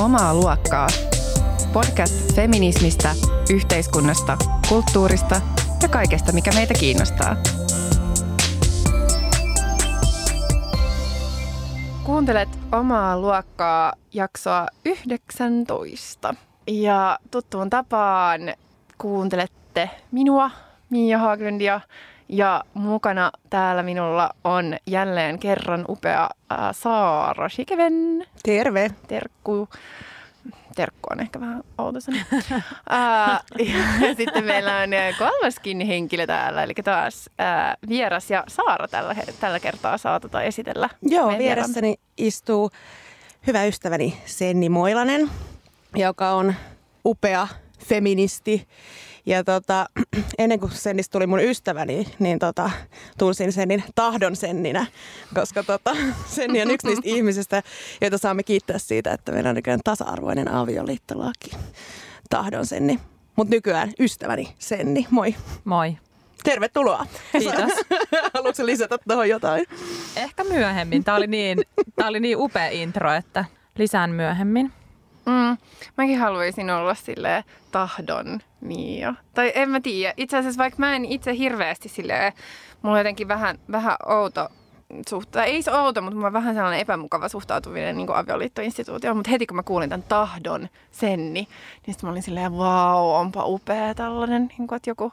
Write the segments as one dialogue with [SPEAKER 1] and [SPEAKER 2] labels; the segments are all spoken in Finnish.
[SPEAKER 1] Omaa luokkaa. Podcast feminismistä, yhteiskunnasta, kulttuurista ja kaikesta, mikä meitä kiinnostaa. Kuuntelet Omaa luokkaa jaksoa 19. Ja tuttuun tapaan kuuntelette minua, Mia Haglundia, ja mukana täällä minulla on jälleen kerran upea ää, Saara Shikeven.
[SPEAKER 2] Terve.
[SPEAKER 1] Terkku. Terkku on ehkä vähän outo sana. ää, ja sitten meillä on kolmaskin henkilö täällä, eli taas ää, vieras ja Saara tällä, tällä kertaa saa tota esitellä.
[SPEAKER 2] Joo, vieressäni istuu hyvä ystäväni Senni Moilanen, joka on upea feministi. Ja tota, ennen kuin Sennistä tuli mun ystäväni, niin tota, tunsin Sennin tahdon Senninä, koska tota, Senni on yksi niistä ihmisistä, joita saamme kiittää siitä, että meillä on nykyään tasa-arvoinen avioliittolaki. Tahdon Senni. Mutta nykyään ystäväni Senni, moi.
[SPEAKER 3] Moi.
[SPEAKER 2] Tervetuloa.
[SPEAKER 3] Kiitos.
[SPEAKER 2] Haluatko lisätä tuohon jotain?
[SPEAKER 3] Ehkä myöhemmin. Tämä oli niin, tämä oli niin upea intro, että lisään myöhemmin.
[SPEAKER 1] Mm, mäkin haluaisin olla sille tahdon Mia. Tai en mä tiedä. Itse asiassa vaikka mä en itse hirveästi sille, mulla on jotenkin vähän, vähän outo suhta, ei se outo, mutta mulla on vähän sellainen epämukava suhtautuminen niin avioliittoinstituutioon. Mutta heti kun mä kuulin tämän tahdon senni, niin sitten mä olin silleen, vau, onpa upea tällainen, niin kuin, että joku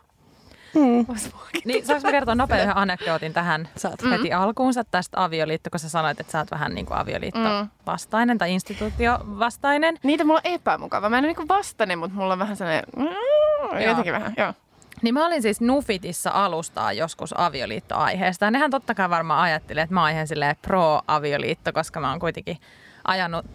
[SPEAKER 2] Mm.
[SPEAKER 1] muakin.
[SPEAKER 3] Niin, saanko mä kertoa nopean yhden anekdootin tähän
[SPEAKER 2] Saat.
[SPEAKER 3] mm. heti alkuunsa tästä avioliitto, kun sä sanoit, että sä oot vähän niin kuin avioliitto
[SPEAKER 1] Mm.
[SPEAKER 3] vastainen tai instituutio vastainen.
[SPEAKER 1] Niitä mulla on epämukava. Mä en ole niin vastainen, mutta mulla on vähän sellainen, mm, jotenkin vähän, joo.
[SPEAKER 3] Niin mä olin siis Nufitissa alustaa joskus avioliittoaiheesta. Ja nehän totta kai varmaan ajattelee, että mä oon ihan silleen pro-avioliitto, koska mä oon kuitenkin ajanut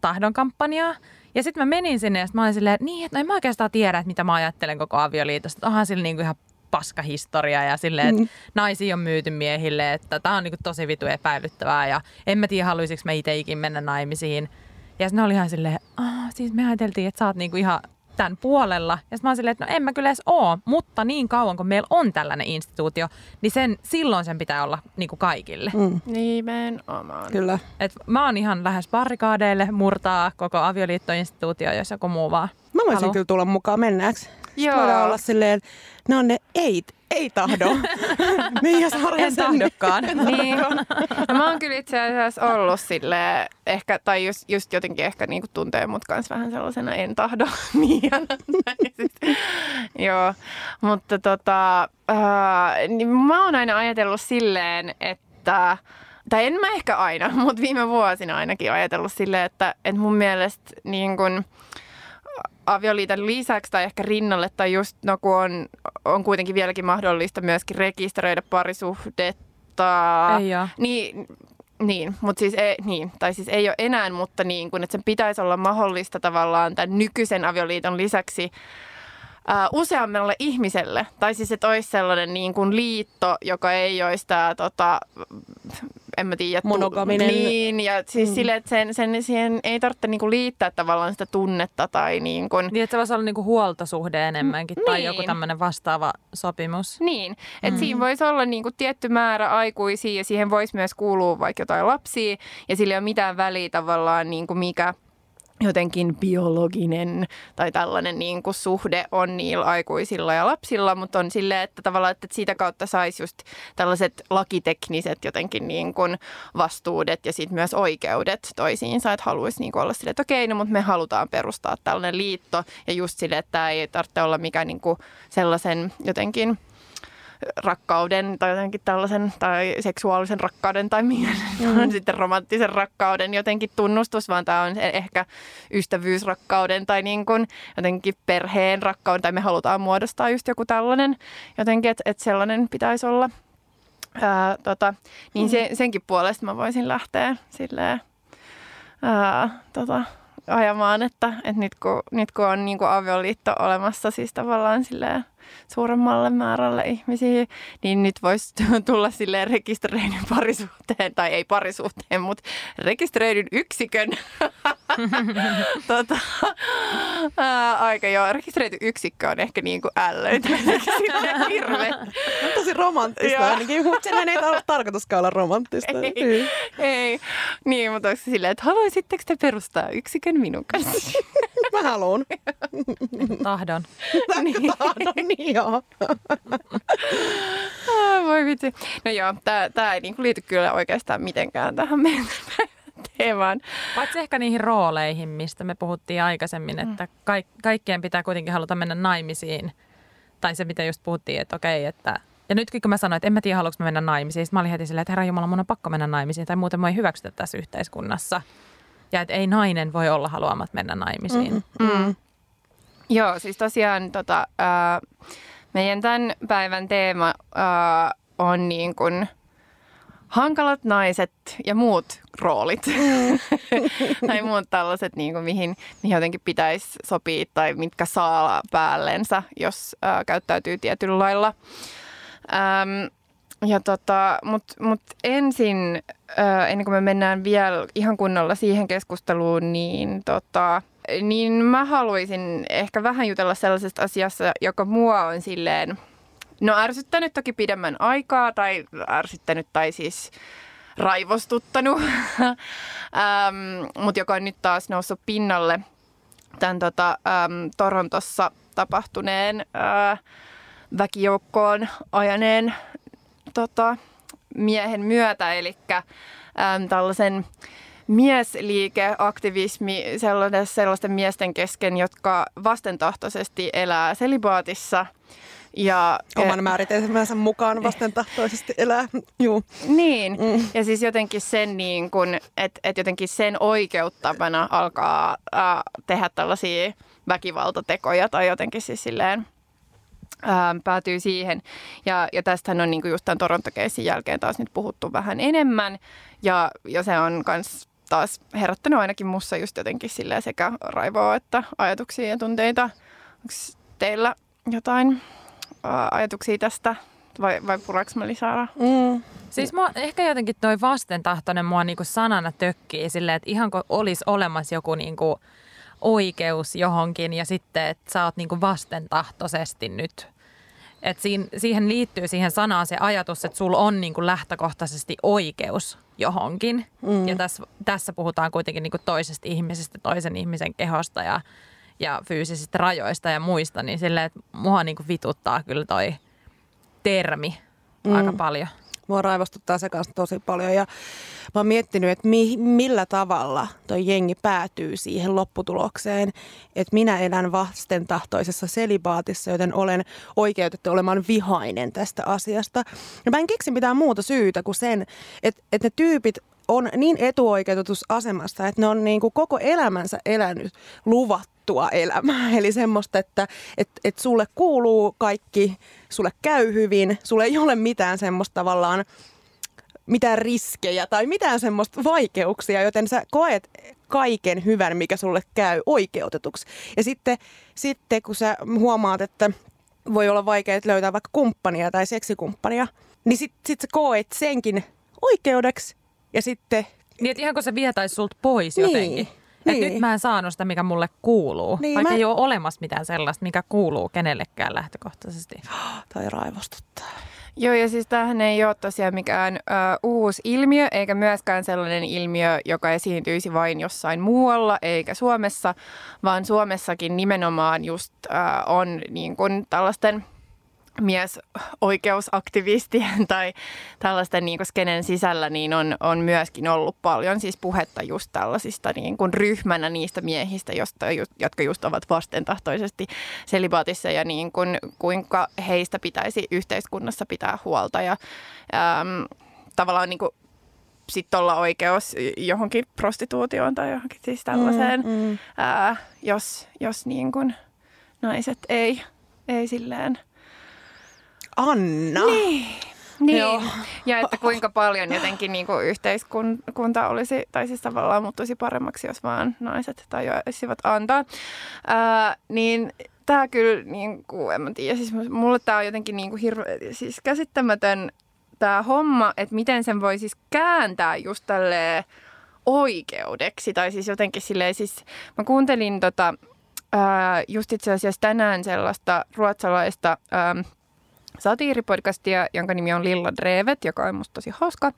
[SPEAKER 3] tahdon kampanjaa. Ja sitten mä menin sinne ja sit mä olin silleen, että niin, että no en mä oikeastaan tiedä, että mitä mä ajattelen koko avioliitosta. Että onhan sillä niinku ihan paskahistoria ja silleen, että
[SPEAKER 2] Mm.
[SPEAKER 3] naisia on myyty miehille, että tämä on niinku tosi vitu epäilyttävää ja en mä tiedä, haluaisinko mä itse ikin mennä naimisiin. Ja sitten ne oli ihan silleen, ah, siis me ajateltiin, että sä oot niinku ihan tämän puolella. Ja sitten mä oon silleen, että no en mä kyllä edes oo, mutta niin kauan kun meillä on tällainen instituutio, niin sen, silloin sen pitää olla niinku kaikille.
[SPEAKER 2] Mm.
[SPEAKER 1] Nimenomaan.
[SPEAKER 2] Kyllä.
[SPEAKER 3] Et mä oon ihan lähes barrikaadeille murtaa koko avioliittoinstituutio, jos joku muu vaan
[SPEAKER 2] Mä voisin
[SPEAKER 3] haluu.
[SPEAKER 2] kyllä tulla mukaan, mennäänkö?
[SPEAKER 1] Joo.
[SPEAKER 2] Voidaan olla silleen, ne on ne ei, ei tahdo. Saara ja
[SPEAKER 3] En
[SPEAKER 2] Senni.
[SPEAKER 3] tahdokaan.
[SPEAKER 1] Niin. No, mä oon kyllä itse asiassa ollut sille ehkä, tai just, just jotenkin ehkä niinku tuntee mut kans vähän sellaisena en tahdo. Siis, Joo, mutta tota, ää, niin mä oon aina ajatellut silleen, että tai en mä ehkä aina, mutta viime vuosina ainakin ajatellut silleen, että, että mun mielestä niin kun, avioliiton lisäksi tai ehkä rinnalle tai just no kun on, on kuitenkin vieläkin mahdollista myöskin rekisteröidä parisuhdetta.
[SPEAKER 3] Ei oo.
[SPEAKER 1] Niin, niin, mutta siis ei, niin, tai siis ei ole enää, mutta niin kun, että sen pitäisi olla mahdollista tavallaan tämän nykyisen avioliiton lisäksi ää, useammalle ihmiselle. Tai siis, että olisi sellainen niin kuin liitto, joka ei olisi tämä, tota, en mä tiedä, tu-
[SPEAKER 2] Monogaminen.
[SPEAKER 1] Niin, ja siis mm. sille, että sen, sen, siihen ei tarvitse niin kuin liittää tavallaan sitä tunnetta tai niin kuin,
[SPEAKER 3] Niin, että se voisi olla niinku huoltosuhde enemmänkin tai
[SPEAKER 1] Niin.
[SPEAKER 3] joku tämmöinen vastaava sopimus.
[SPEAKER 1] Niin, että
[SPEAKER 3] Mm.
[SPEAKER 1] siinä voisi olla niinku tietty määrä aikuisia ja siihen voisi myös kuulua vaikka jotain lapsia ja sillä ei ole mitään väliä tavallaan niinku mikä jotenkin biologinen tai tällainen niin kuin suhde on niillä aikuisilla ja lapsilla, mutta on silleen, että tavallaan että siitä kautta saisi just tällaiset lakitekniset jotenkin niin kuin vastuudet ja sitten myös oikeudet toisiinsa, että haluaisi niin kuin olla silleen, että okei, no mutta me halutaan perustaa tällainen liitto ja just silleen, että tämä ei tarvitse olla mikään niin kuin sellaisen jotenkin rakkauden tai jotenkin tällaisen tai seksuaalisen rakkauden tai mikä mm. on sitten romanttisen rakkauden jotenkin tunnustus, vaan tämä on ehkä ystävyysrakkauden tai niin kuin jotenkin perheen rakkauden tai me halutaan muodostaa just joku tällainen jotenkin, että, että sellainen pitäisi olla. Ää, tota, niin se, senkin puolesta mä voisin lähteä silleen, ää, tota, ajamaan, että, että nyt, kun, nyt kun on niin kuin avioliitto olemassa siis tavallaan silleen suuremmalle määrälle ihmisiä, niin nyt voisi tulla silleen rekisteröidyn parisuhteen, tai ei parisuhteen, mutta rekisteröidyn yksikön. tota, ää, aika joo, rekisteröity yksikkö on ehkä niin kuin ällöitä. Hirveä.
[SPEAKER 2] Tosi romanttista
[SPEAKER 1] Joo.
[SPEAKER 2] ainakin, mutta sen ei tar- tarkoituskaan olla romanttista.
[SPEAKER 1] Ei,
[SPEAKER 2] Niin.
[SPEAKER 1] ei. Niin, mutta onko se silleen, että haluaisitteko te perustaa yksikön minun kanssa?
[SPEAKER 2] Mä haluun.
[SPEAKER 3] Tahdon.
[SPEAKER 1] niin.
[SPEAKER 2] Tahdon, niin joo.
[SPEAKER 1] Ah, voi vitsi. No joo, tämä ei niinku liity kyllä oikeastaan mitenkään tähän meidän teemaan.
[SPEAKER 3] Paitsi ehkä niihin rooleihin, mistä me puhuttiin aikaisemmin, että kaik- kaikkien pitää kuitenkin haluta mennä naimisiin. Tai se, mitä just puhuttiin, että okei, että... Ja nyt kun mä sanoin, että en mä tiedä, haluanko mä mennä naimisiin, sitten mä olin heti silleen, että herra Jumala, mun on pakko mennä naimisiin, tai muuten mä ei hyväksytä tässä yhteiskunnassa. Ja että ei nainen voi olla haluamat mennä naimisiin.
[SPEAKER 1] Mm. Joo, siis tosiaan tota, ää, meidän tämän päivän teema ää, on niin kuin hankalat naiset ja muut roolit. tai muut tällaiset, niin kuin mihin, mihin jotenkin pitäisi sopia tai mitkä saa päällensä, jos ää, käyttäytyy tietyllä lailla. Ähm, ja tota, Mutta mut ensin, ennen kuin me mennään vielä ihan kunnolla siihen keskusteluun, niin, tota, niin mä haluaisin ehkä vähän jutella sellaisesta asiasta, joka mua on silleen, no ärsyttänyt toki pidemmän aikaa, tai ärsyttänyt tai siis raivostuttanut, ähm, mutta joka on nyt taas noussut pinnalle tämän tota, ähm, Torontossa tapahtuneen äh, väkijoukkoon ajaneen tota, miehen myötä, eli äm, tällaisen miesliikeaktivismi sellaisten, sellaisten miesten kesken, jotka vastentahtoisesti elää selibaatissa. Ja,
[SPEAKER 2] Oman määritelmänsä mukaan vastentahtoisesti elää. Juu.
[SPEAKER 1] niin, mm. ja siis jotenkin sen niin kun, että et jotenkin sen oikeuttamana alkaa äh, tehdä tällaisia väkivaltatekoja tai jotenkin siis silleen ää, päätyy siihen. Ja, ja tästähän on niin just tämän toronto jälkeen taas nyt puhuttu vähän enemmän. Ja, ja se on myös taas herättänyt ainakin mussa just jotenkin silleen sekä raivoa että ajatuksia ja tunteita. Onko teillä jotain ää, ajatuksia tästä vai, vai puraks mä lisää?
[SPEAKER 2] Mm.
[SPEAKER 3] Siis mua, ehkä jotenkin toi vastentahtoinen mua niinku sanana tökkii silleen, että ihan kuin olisi olemassa joku niinku oikeus johonkin ja sitten, että sä oot niinku vastentahtoisesti nyt. Et siin, siihen liittyy siihen sanaan se ajatus, että sulla on niinku lähtökohtaisesti oikeus johonkin. Mm. Ja tässä, tässä puhutaan kuitenkin niinku toisesta ihmisestä, toisen ihmisen kehosta ja, ja fyysisistä rajoista ja muista. Niin silleen, että mua niinku vituttaa kyllä toi termi mm. aika paljon.
[SPEAKER 2] Mua raivostuttaa se kanssa tosi paljon ja mä oon miettinyt, että mi, millä tavalla toi jengi päätyy siihen lopputulokseen, että minä elän vastentahtoisessa selibaatissa, joten olen oikeutettu olemaan vihainen tästä asiasta. Ja mä en keksi mitään muuta syytä kuin sen, että, että ne tyypit on niin etuoikeutetussa asemassa, että ne on niin kuin koko elämänsä elänyt luvattua elämää. Eli semmoista, että et, et sulle kuuluu kaikki, sulle käy hyvin, sulle ei ole mitään semmoista tavallaan mitään riskejä tai mitään semmoista vaikeuksia, joten sä koet kaiken hyvän, mikä sulle käy oikeutetuksi. Ja sitten, sitten kun sä huomaat, että voi olla vaikea löytää vaikka kumppania tai seksikumppania, niin sitten sit sä koet senkin oikeudeksi ja sitten...
[SPEAKER 3] Niin, että ihan kun se vietäisi sulta pois
[SPEAKER 2] Niin,
[SPEAKER 3] jotenkin. Että
[SPEAKER 2] niin.
[SPEAKER 3] nyt mä en saanut sitä, mikä mulle kuuluu.
[SPEAKER 2] Niin,
[SPEAKER 3] vaikka
[SPEAKER 2] mä-
[SPEAKER 3] ei ole olemassa mitään sellaista, mikä kuuluu kenellekään lähtökohtaisesti.
[SPEAKER 2] Tai raivostuttaa.
[SPEAKER 1] Joo, ja siis tämähän ei ole tosiaan mikään ö, uusi ilmiö, eikä myöskään sellainen ilmiö, joka esiintyisi vain jossain muualla, eikä Suomessa, vaan Suomessakin nimenomaan just ö, on niin kuin tällaisten miesoikeusaktivistien tai tällaisten niin kuin skenen sisällä niin on, on myöskin ollut paljon siis puhetta just tällaisista niin kuin ryhmänä niistä miehistä, josta, jotka just ovat vastentahtoisesti selibaatissa ja niin kuin, kuinka heistä pitäisi yhteiskunnassa pitää huolta ja äm, tavallaan niin kuin sitten olla oikeus johonkin prostituutioon tai johonkin siis tällaiseen,
[SPEAKER 2] Mm, mm.
[SPEAKER 1] ää, jos, jos niin kuin naiset ei, ei silleen
[SPEAKER 2] Anna!
[SPEAKER 1] niin. Niin,
[SPEAKER 2] Joo.
[SPEAKER 1] ja että kuinka paljon jotenkin niin kuin yhteiskunta olisi, tai siis tavallaan muuttuisi paremmaksi, jos vaan naiset tajuaisivat antaa. Ää, niin tää kyllä, niin kuin, en mä tiedä, siis mulle tää on jotenkin niin kuin hirve, siis käsittämätön tämä homma, että miten sen voi siis kääntää just tälleen oikeudeksi. Tai siis jotenkin silleen, siis mä kuuntelin tota, ää, just itse asiassa tänään sellaista ruotsalaista ää, satiiripodcastia, jonka nimi on Lilla Drevet, joka on musta tosi hauska.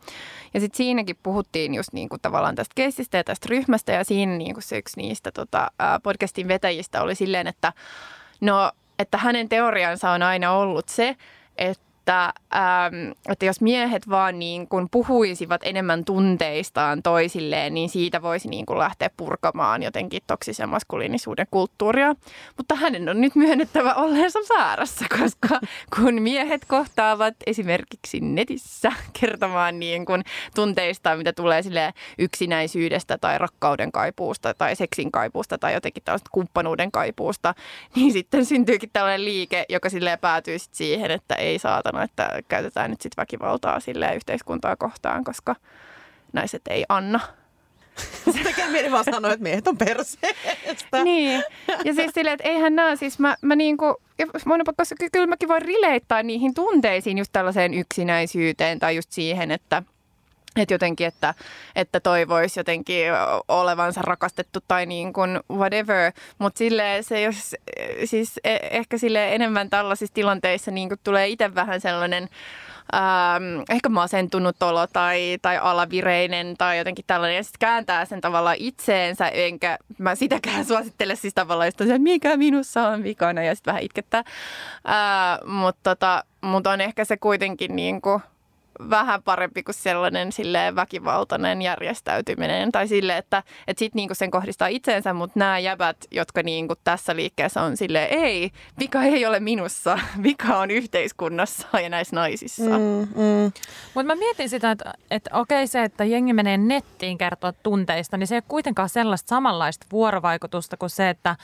[SPEAKER 1] Ja sitten siinäkin puhuttiin just niinku tavallaan tästä keissistä ja tästä ryhmästä, ja siinä niinku se yksi niistä tota, podcastin vetäjistä oli silleen, että no, että hänen teoriansa on aina ollut se, että että, ähm, että jos miehet vaan niin kuin puhuisivat enemmän tunteistaan toisilleen, niin siitä voisi niin kuin lähteä purkamaan jotenkin toksisen maskuliinisuuden kulttuuria. Mutta hänen on nyt myönnettävä olleensa väärässä, koska kun miehet kohtaavat esimerkiksi netissä kertomaan niin kuin tunteistaan, mitä tulee sille yksinäisyydestä tai rakkauden kaipuusta tai seksin kaipuusta tai jotenkin tällaista kumppanuuden kaipuusta, niin sitten syntyykin tällainen liike, joka sille päätyy siihen, että ei saata sanoi, että käytetään nyt sitten väkivaltaa sille yhteiskuntaa kohtaan, koska naiset ei anna.
[SPEAKER 2] Se tekee mieli vaan sanoa, että miehet on perseestä.
[SPEAKER 1] Niin. Ja siis silleen, että eihän nämä, siis mä, mä niinku, koska kyllä mäkin voin rileittää niihin tunteisiin just tällaiseen yksinäisyyteen tai just siihen, että – että jotenkin, että, että toivoisi jotenkin olevansa rakastettu tai niin kuin whatever. Mutta sille se jos, siis e, ehkä sille enemmän tällaisissa tilanteissa niin kuin tulee itse vähän sellainen ähm, ehkä masentunut olo tai, tai alavireinen tai jotenkin tällainen. Ja sitten kääntää sen tavallaan itseensä, enkä mä sitäkään suosittele siis tavallaan, että mikä minussa on vikana ja sitten vähän itkettää. Äh, Mutta tota, mut on ehkä se kuitenkin niin kuin, vähän parempi kuin sellainen silleen väkivaltainen järjestäytyminen. Tai sille, että, että sit niinku sen kohdistaa itseensä, mutta nämä jäbät, jotka niinku tässä liikkeessä on silleen, ei, vika ei ole minussa, vika on yhteiskunnassa ja näissä naisissa. Mm,
[SPEAKER 3] mm. Mutta mä mietin sitä, että, että okei se, että jengi menee nettiin kertoa tunteista, niin se ei ole kuitenkaan sellaista samanlaista vuorovaikutusta kuin se, että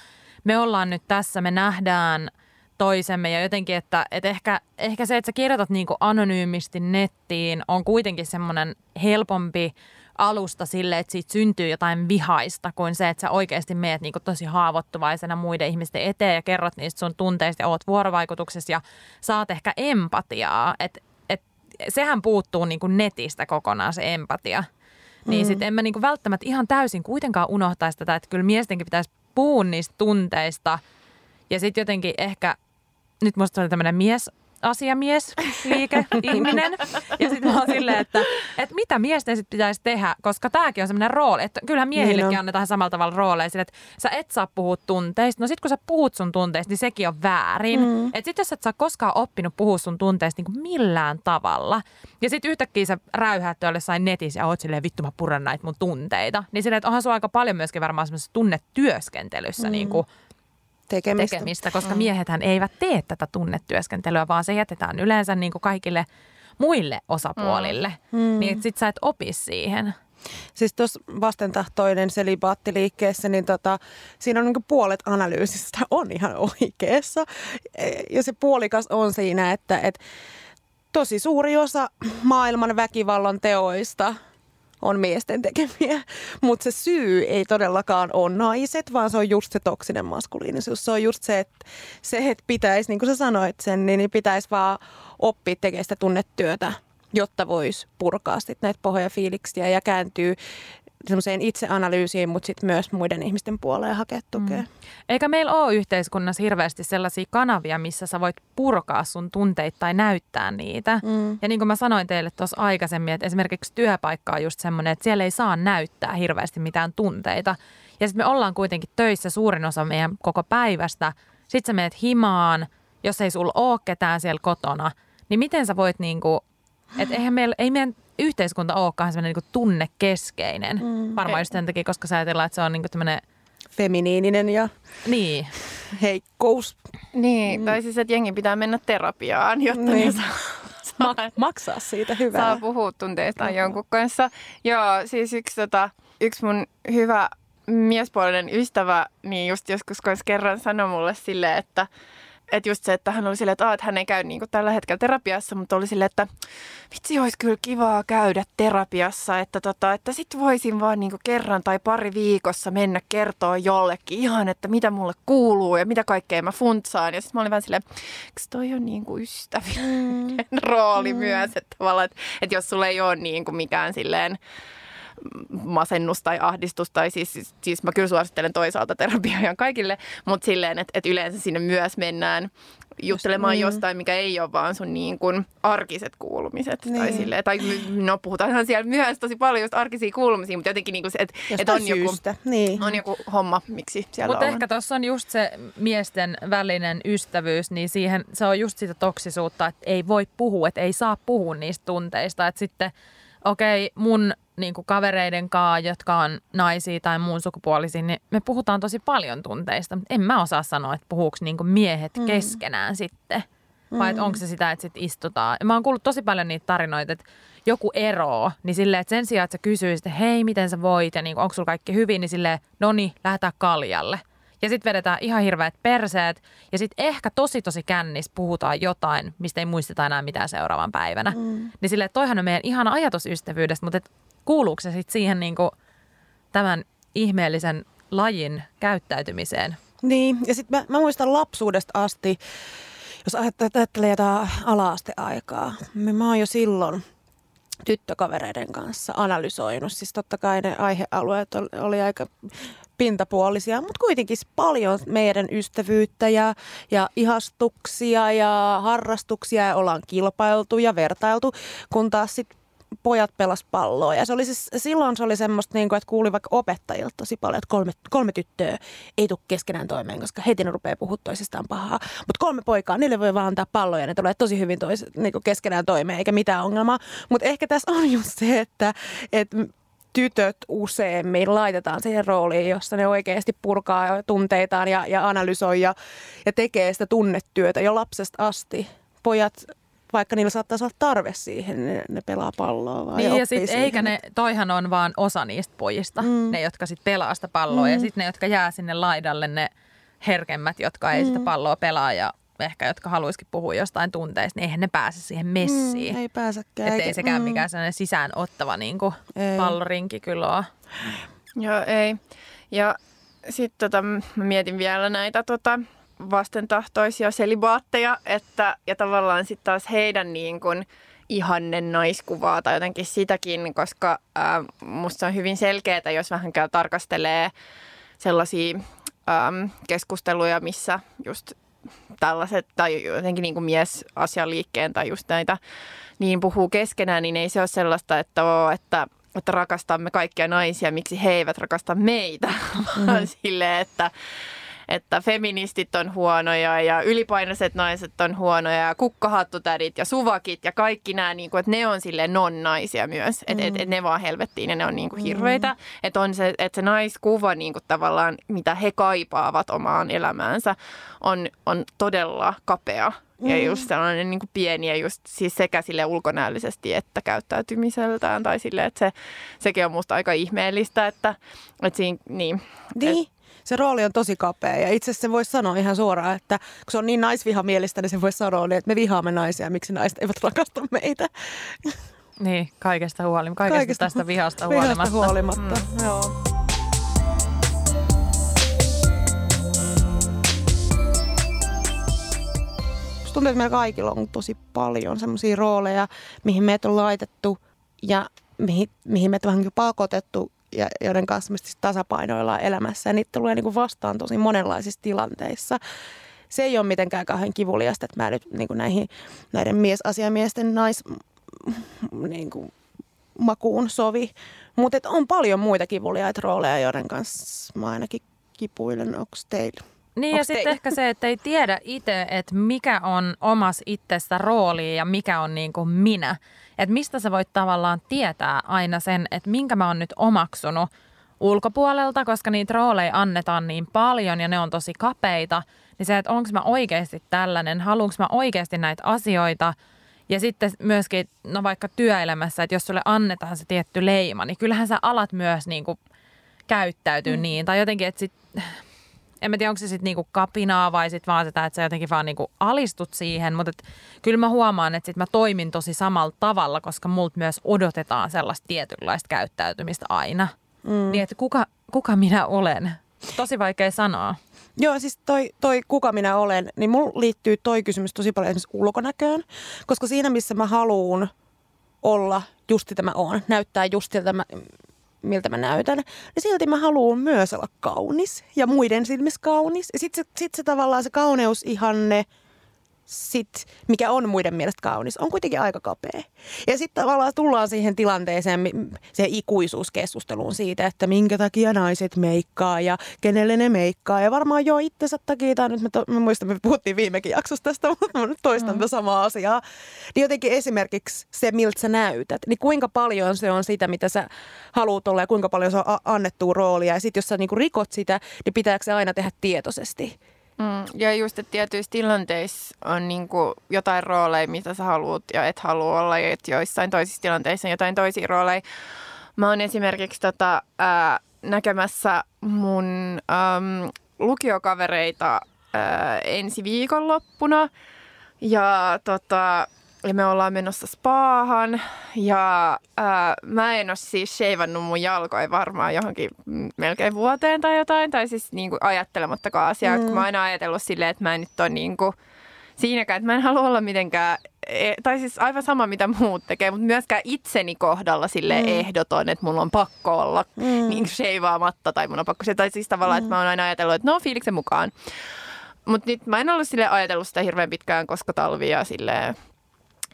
[SPEAKER 3] me ollaan nyt tässä, me nähdään – toisemme ja jotenkin, että, että ehkä, ehkä se, että sä kirjoitat niin kuin anonyymisti nettiin on kuitenkin semmoinen helpompi alusta sille, että siitä syntyy jotain vihaista kuin se, että sä oikeasti meet niin tosi haavoittuvaisena muiden ihmisten eteen ja kerrot niistä sun tunteista ja oot vuorovaikutuksessa ja saat ehkä empatiaa. Et, et, sehän puuttuu niin kuin netistä kokonaan se empatia. Niin mm. sitten en mä niin kuin välttämättä ihan täysin kuitenkaan unohtaisi tätä, että kyllä miestenkin pitäisi puhua niistä tunteista – ja sitten jotenkin ehkä nyt musta oli tämmöinen mies asiamies, liike, ihminen. Ja sitten mä oon silleen, että, että mitä miesten sitten pitäisi tehdä, koska tämäkin on semmoinen rooli. Että kyllähän miehillekin niin annetaan samalla tavalla rooleja sille, että sä et saa puhua tunteista. No sitten kun sä puhut sun tunteista, niin sekin on väärin. Mm. Että sitten jos et sä koskaan oppinut puhua sun tunteista niin kuin millään tavalla. Ja sitten yhtäkkiä sä räyhät jossain netissä ja oot silleen, vittu mä puran näitä mun tunteita. Niin silleen, että onhan sulla aika paljon myöskin varmaan semmoisessa tunnetyöskentelyssä mm. niin kuin tekemistä, tekemistä koska mm. miehethän eivät tee tätä tunnetyöskentelyä, vaan se jätetään yleensä niin kuin kaikille muille osapuolille. Mm. Mm. Niin sit sä et opi siihen.
[SPEAKER 2] Siis tuossa vastentahtoinen selibaattiliikkeessä, niin tota, siinä on niin puolet analyysistä on ihan oikeassa. Ja se puolikas on siinä, että, että tosi suuri osa maailman väkivallan teoista – on miesten tekemiä. Mutta se syy ei todellakaan ole naiset, vaan se on just se toksinen maskuliinisuus. Se on just se, että se, että pitäisi, niin kuin sä sanoit sen, niin pitäisi vaan oppia tekemään sitä tunnetyötä jotta voisi purkaa sit näitä pohja fiiliksiä ja kääntyy semmoiseen itseanalyysiin, mutta sitten myös muiden ihmisten puoleen hakea tukea. Mm.
[SPEAKER 3] Eikä meillä ole yhteiskunnassa hirveästi sellaisia kanavia, missä sä voit purkaa sun tunteita tai näyttää niitä. Mm. Ja niin kuin mä sanoin teille tuossa aikaisemmin, että esimerkiksi työpaikka on just semmoinen, että siellä ei saa näyttää hirveästi mitään tunteita. Ja sitten me ollaan kuitenkin töissä suurin osa meidän koko päivästä. Sitten sä meet himaan, jos ei sulla ole ketään siellä kotona, niin miten sä voit niinku, että eihän meillä, ei meidän yhteiskunta olekaan sellainen niin tunnekeskeinen. Mm. Varmaan just sen takia, koska sä ajatellaan, että se on niin tämmöinen...
[SPEAKER 2] Feminiininen ja
[SPEAKER 3] niin.
[SPEAKER 2] heikkous.
[SPEAKER 1] Niin, mm. tai siis, että jengi pitää mennä terapiaan, jotta niin. ne saa,
[SPEAKER 2] saa maksaa siitä hyvää.
[SPEAKER 1] Saa puhua tunteistaan jonkun kanssa. Joo, siis yksi, tota, yksi mun hyvä miespuolinen ystävä, niin just joskus kerran sanoi mulle silleen, että että just se, että hän oli silleen, että, että hän ei käy niin kuin tällä hetkellä terapiassa, mutta oli silleen, että vitsi olisi kyllä kivaa käydä terapiassa, että, tota, että sit voisin vaan niin kuin kerran tai pari viikossa mennä kertoa jollekin ihan, että mitä mulle kuuluu ja mitä kaikkea mä funtsaan. Ja sitten mä olin vähän silleen, eikö toi on niin kuin ystävien mm. rooli mm. myös, että tavallaan, että, että jos sulla ei ole niin kuin mikään silleen, masennus tai ahdistus, tai siis, siis, siis mä kyllä suosittelen toisaalta terapiaa ihan kaikille, mutta silleen, että, että yleensä sinne myös mennään juttelemaan Just, niin. jostain, mikä ei ole vaan sun niin kuin arkiset kuulumiset. Niin. Tai, silleen, tai no puhutaanhan siellä myös tosi paljon just arkisia kuulumisia, mutta jotenkin niin kuin se, että, että on, joku, niin. on joku homma, miksi siellä
[SPEAKER 3] Mutta ehkä tuossa on just se miesten välinen ystävyys, niin siihen se on just sitä toksisuutta, että ei voi puhua, että ei saa puhua niistä tunteista. Että sitten okei, okay, mun niin kuin kavereiden kanssa, jotka on naisia tai muun sukupuolisia, niin me puhutaan tosi paljon tunteista. En mä osaa sanoa, että puhuuko niin kuin miehet mm. keskenään sitten. Vai mm. onko se sitä, että sitten istutaan. Mä oon kuullut tosi paljon niitä tarinoita, että joku eroo, niin silleen, että sen sijaan, että sä kysyisit, että hei, miten sä voit ja niin onko sulla kaikki hyvin, niin silleen, no niin, lähdetään kaljalle. Ja sitten vedetään ihan hirveät perseet. Ja sitten ehkä tosi tosi kännis puhutaan jotain, mistä ei muisteta enää mitään seuraavan päivänä. Mm. Niin silleen, toihan on meidän ihana ajatus ystävyydestä, mutta et kuuluuko se sitten siihen niinku tämän ihmeellisen lajin käyttäytymiseen?
[SPEAKER 2] Niin, ja sitten mä, mä muistan lapsuudesta asti, jos ajattelee jotain ala-asteaikaa, niin mä oon jo silloin tyttökavereiden kanssa analysoinut. Siis totta kai ne aihealueet oli, oli aika pintapuolisia, mutta kuitenkin paljon meidän ystävyyttä ja, ja ihastuksia ja harrastuksia ja ollaan kilpailtu ja vertailtu, kun taas sitten pojat pelas palloa. Ja se oli siis, silloin se oli semmoista, niin kuin, että kuuli vaikka opettajilta tosi paljon, että kolme, kolme tyttöä ei tule keskenään toimeen, koska heti ne rupeaa puhua toisistaan pahaa. Mutta kolme poikaa, niille voi vaan antaa palloja ja ne tulee tosi hyvin tois, niin kuin keskenään toimeen, eikä mitään ongelmaa. Mutta ehkä tässä on just se, että, että tytöt useimmin laitetaan siihen rooliin, jossa ne oikeasti purkaa tunteitaan ja, ja analysoi ja, ja tekee sitä tunnetyötä jo lapsesta asti. Pojat vaikka niillä saattaisi olla tarve siihen, ne, ne pelaa palloa vaan
[SPEAKER 3] niin,
[SPEAKER 2] ja,
[SPEAKER 3] ja sit, eikä ne, toihan on vaan osa niistä pojista, mm. ne jotka sitten pelaa sitä palloa mm. ja sitten ne, jotka jää sinne laidalle, ne herkemmät, jotka ei mm. sitä palloa pelaa ja ehkä, jotka haluaisikin puhua jostain tunteista, niin eihän ne pääse siihen messiin.
[SPEAKER 2] Mm, ei pääsekään.
[SPEAKER 3] Että ei sekään mm. mikään sellainen sisään ottava niin kuin pallorinki kyllä ole.
[SPEAKER 1] Joo, ei. Ja sitten tota, mä mietin vielä näitä tota, vastentahtoisia selibaatteja, että, ja tavallaan sitten taas heidän niin kuin ihanne naiskuvaa tai jotenkin sitäkin, koska ää, musta on hyvin selkeää, jos vähän tarkastelee sellaisia ää, keskusteluja, missä just tällaiset, tai jotenkin niin kuin miesasialiikkeen tai just näitä, niin puhuu keskenään, niin ei se ole sellaista, että, oo, että että rakastamme kaikkia naisia, miksi he eivät rakasta meitä, vaan silleen, että että feministit on huonoja ja ylipainoiset naiset on huonoja ja kukkahattutädit ja suvakit ja kaikki nämä, niin kuin, että ne on sille non-naisia myös. Että mm. et, et ne vaan helvettiin ja ne on niin kuin hirveitä. Mm. Että on se, että se naiskuva niin kuin tavallaan, mitä he kaipaavat omaan elämäänsä, on, on todella kapea. Ja mm. just sellainen niin kuin pieni ja just siis sekä sille ulkonäöllisesti että käyttäytymiseltään. Tai sille, että se, sekin on musta aika ihmeellistä, että, että siinä, niin.
[SPEAKER 2] Niin, et, se rooli on tosi kapea. Ja itse asiassa se voisi sanoa ihan suoraan, että kun se on niin naisvihamielistä, niin se voisi sanoa, niin, että me vihaamme naisia, miksi naiset eivät rakasta meitä.
[SPEAKER 3] Niin, kaikesta huolimatta. Kaikesta, kaikesta tästä vihasta huolimatta.
[SPEAKER 2] Vihasta huolimatta, mm. joo. Tuntuu, että meillä kaikilla on tosi paljon semmoisia rooleja, mihin meitä on laitettu ja mihin, mihin meitä on vähän pakotettu ja joiden kanssa me tasapainoillaan elämässä. Ja niitä tulee niin kuin vastaan tosi monenlaisissa tilanteissa. Se ei ole mitenkään kauhean kivuliasta, että mä nyt niin kuin näihin, näiden miesasiamiesten nais niin kuin, makuun sovi. Mutta on paljon muita kivuliaita rooleja, joiden kanssa mä ainakin kipuilen. Onko teillä?
[SPEAKER 3] Niin Onks ja sitten ehkä se, että ei tiedä itse, että mikä on omas itsestä rooli ja mikä on niin kuin minä. Että mistä sä voit tavallaan tietää aina sen, että minkä mä oon nyt omaksunut ulkopuolelta, koska niitä rooleja annetaan niin paljon ja ne on tosi kapeita. Niin se, että onko mä oikeasti tällainen, haluanko mä oikeasti näitä asioita. Ja sitten myöskin, no vaikka työelämässä, että jos sulle annetaan se tietty leima, niin kyllähän sä alat myös niin kuin käyttäytyy mm. niin. Tai jotenkin, että sit, en mä tiedä, onko se sitten niinku kapinaa vai sitten vaan sitä, että sä jotenkin vaan niinku alistut siihen. Mutta kyllä mä huomaan, että sit mä toimin tosi samalla tavalla, koska multa myös odotetaan sellaista tietynlaista käyttäytymistä aina. Mm. Niin, että kuka, kuka minä olen? Tosi vaikea sanoa.
[SPEAKER 2] Joo, siis toi, toi kuka minä olen, niin mulla liittyy toi kysymys tosi paljon esimerkiksi ulkonäköön. Koska siinä, missä mä haluun olla just sitä mä oon, näyttää just siltä mä, miltä mä näytän, niin silti mä haluan myös olla kaunis ja muiden silmissä kaunis. Ja sitten se, sit se tavallaan se kauneusihanne – sit, mikä on muiden mielestä kaunis, on kuitenkin aika kapea. Ja sitten tavallaan tullaan siihen tilanteeseen, se ikuisuuskeskusteluun siitä, että minkä takia naiset meikkaa ja kenelle ne meikkaa. Ja varmaan jo itsensä takia, tai nyt mä, to, mä muistan, me puhuttiin viimekin jaksosta tästä, mutta mä nyt toistan mm. samaa asiaa. Niin jotenkin esimerkiksi se, miltä sä näytät, niin kuinka paljon se on sitä, mitä sä haluat olla ja kuinka paljon se on annettu roolia. Ja sitten jos sä niinku rikot sitä, niin pitääkö se aina tehdä tietoisesti?
[SPEAKER 1] Mm, ja just, että tietyissä tilanteissa on niin kuin jotain rooleja, mitä sä haluat ja et halua olla, ja että joissain toisissa tilanteissa on jotain toisia rooleja. Mä oon esimerkiksi tota, ää, näkemässä mun äm, lukiokavereita ää, ensi viikonloppuna. Ja tota, ja me ollaan menossa spaahan ja ää, mä en ole siis sheivannut mun jalkoja varmaan johonkin melkein vuoteen tai jotain. Tai siis niin kuin ajattelemattakaan asiaa. Mm. Kun mä oon aina ajatellut silleen, että mä en nyt ole niin kuin siinäkään, että mä en halua olla mitenkään, e, tai siis aivan sama mitä muut tekee, mutta myöskään itseni kohdalla sille mm. ehdoton, että mulla on pakko olla mm. niin sheivaamatta tai mun on pakko se, tai siis tavallaan, mm. että mä oon aina ajatellut, että no fiiliksen mukaan. Mutta nyt mä en ollut sille ajatellut sitä hirveän pitkään, koska talvia silleen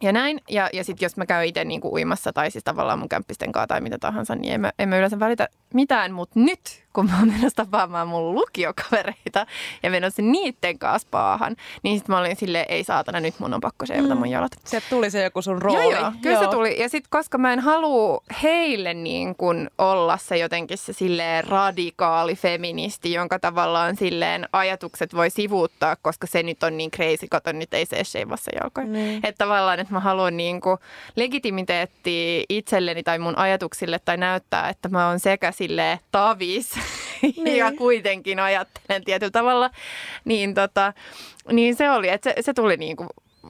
[SPEAKER 1] ja näin. Ja, ja sitten jos mä käyn itse niin uimassa tai siis tavallaan mun kämppisten kanssa tai mitä tahansa, niin en mä, en mä yleensä välitä mitään. Mutta nyt kun mä oon menossa tapaamaan mun lukiokavereita ja menossa niitten kanssa paahan, niin sitten mä olin silleen, ei saatana, nyt mun on pakko seivata mm. mun jalat.
[SPEAKER 2] Sieltä tuli se joku sun rooli.
[SPEAKER 1] Joo, joo kyllä joo. se tuli. Ja sitten koska mä en halua heille niin kuin olla se jotenkin se silleen radikaali feministi, jonka tavallaan silleen ajatukset voi sivuuttaa, koska se nyt on niin crazy, kato nyt ei se sheivassa jalkoja. Mm. Että tavallaan, että mä haluan niin kuin legitimiteetti itselleni tai mun ajatuksille tai näyttää, että mä oon sekä silleen tavis niin. ja kuitenkin ajattelen tietyllä tavalla, niin, tota, niin se oli, että se, se tuli niin kuin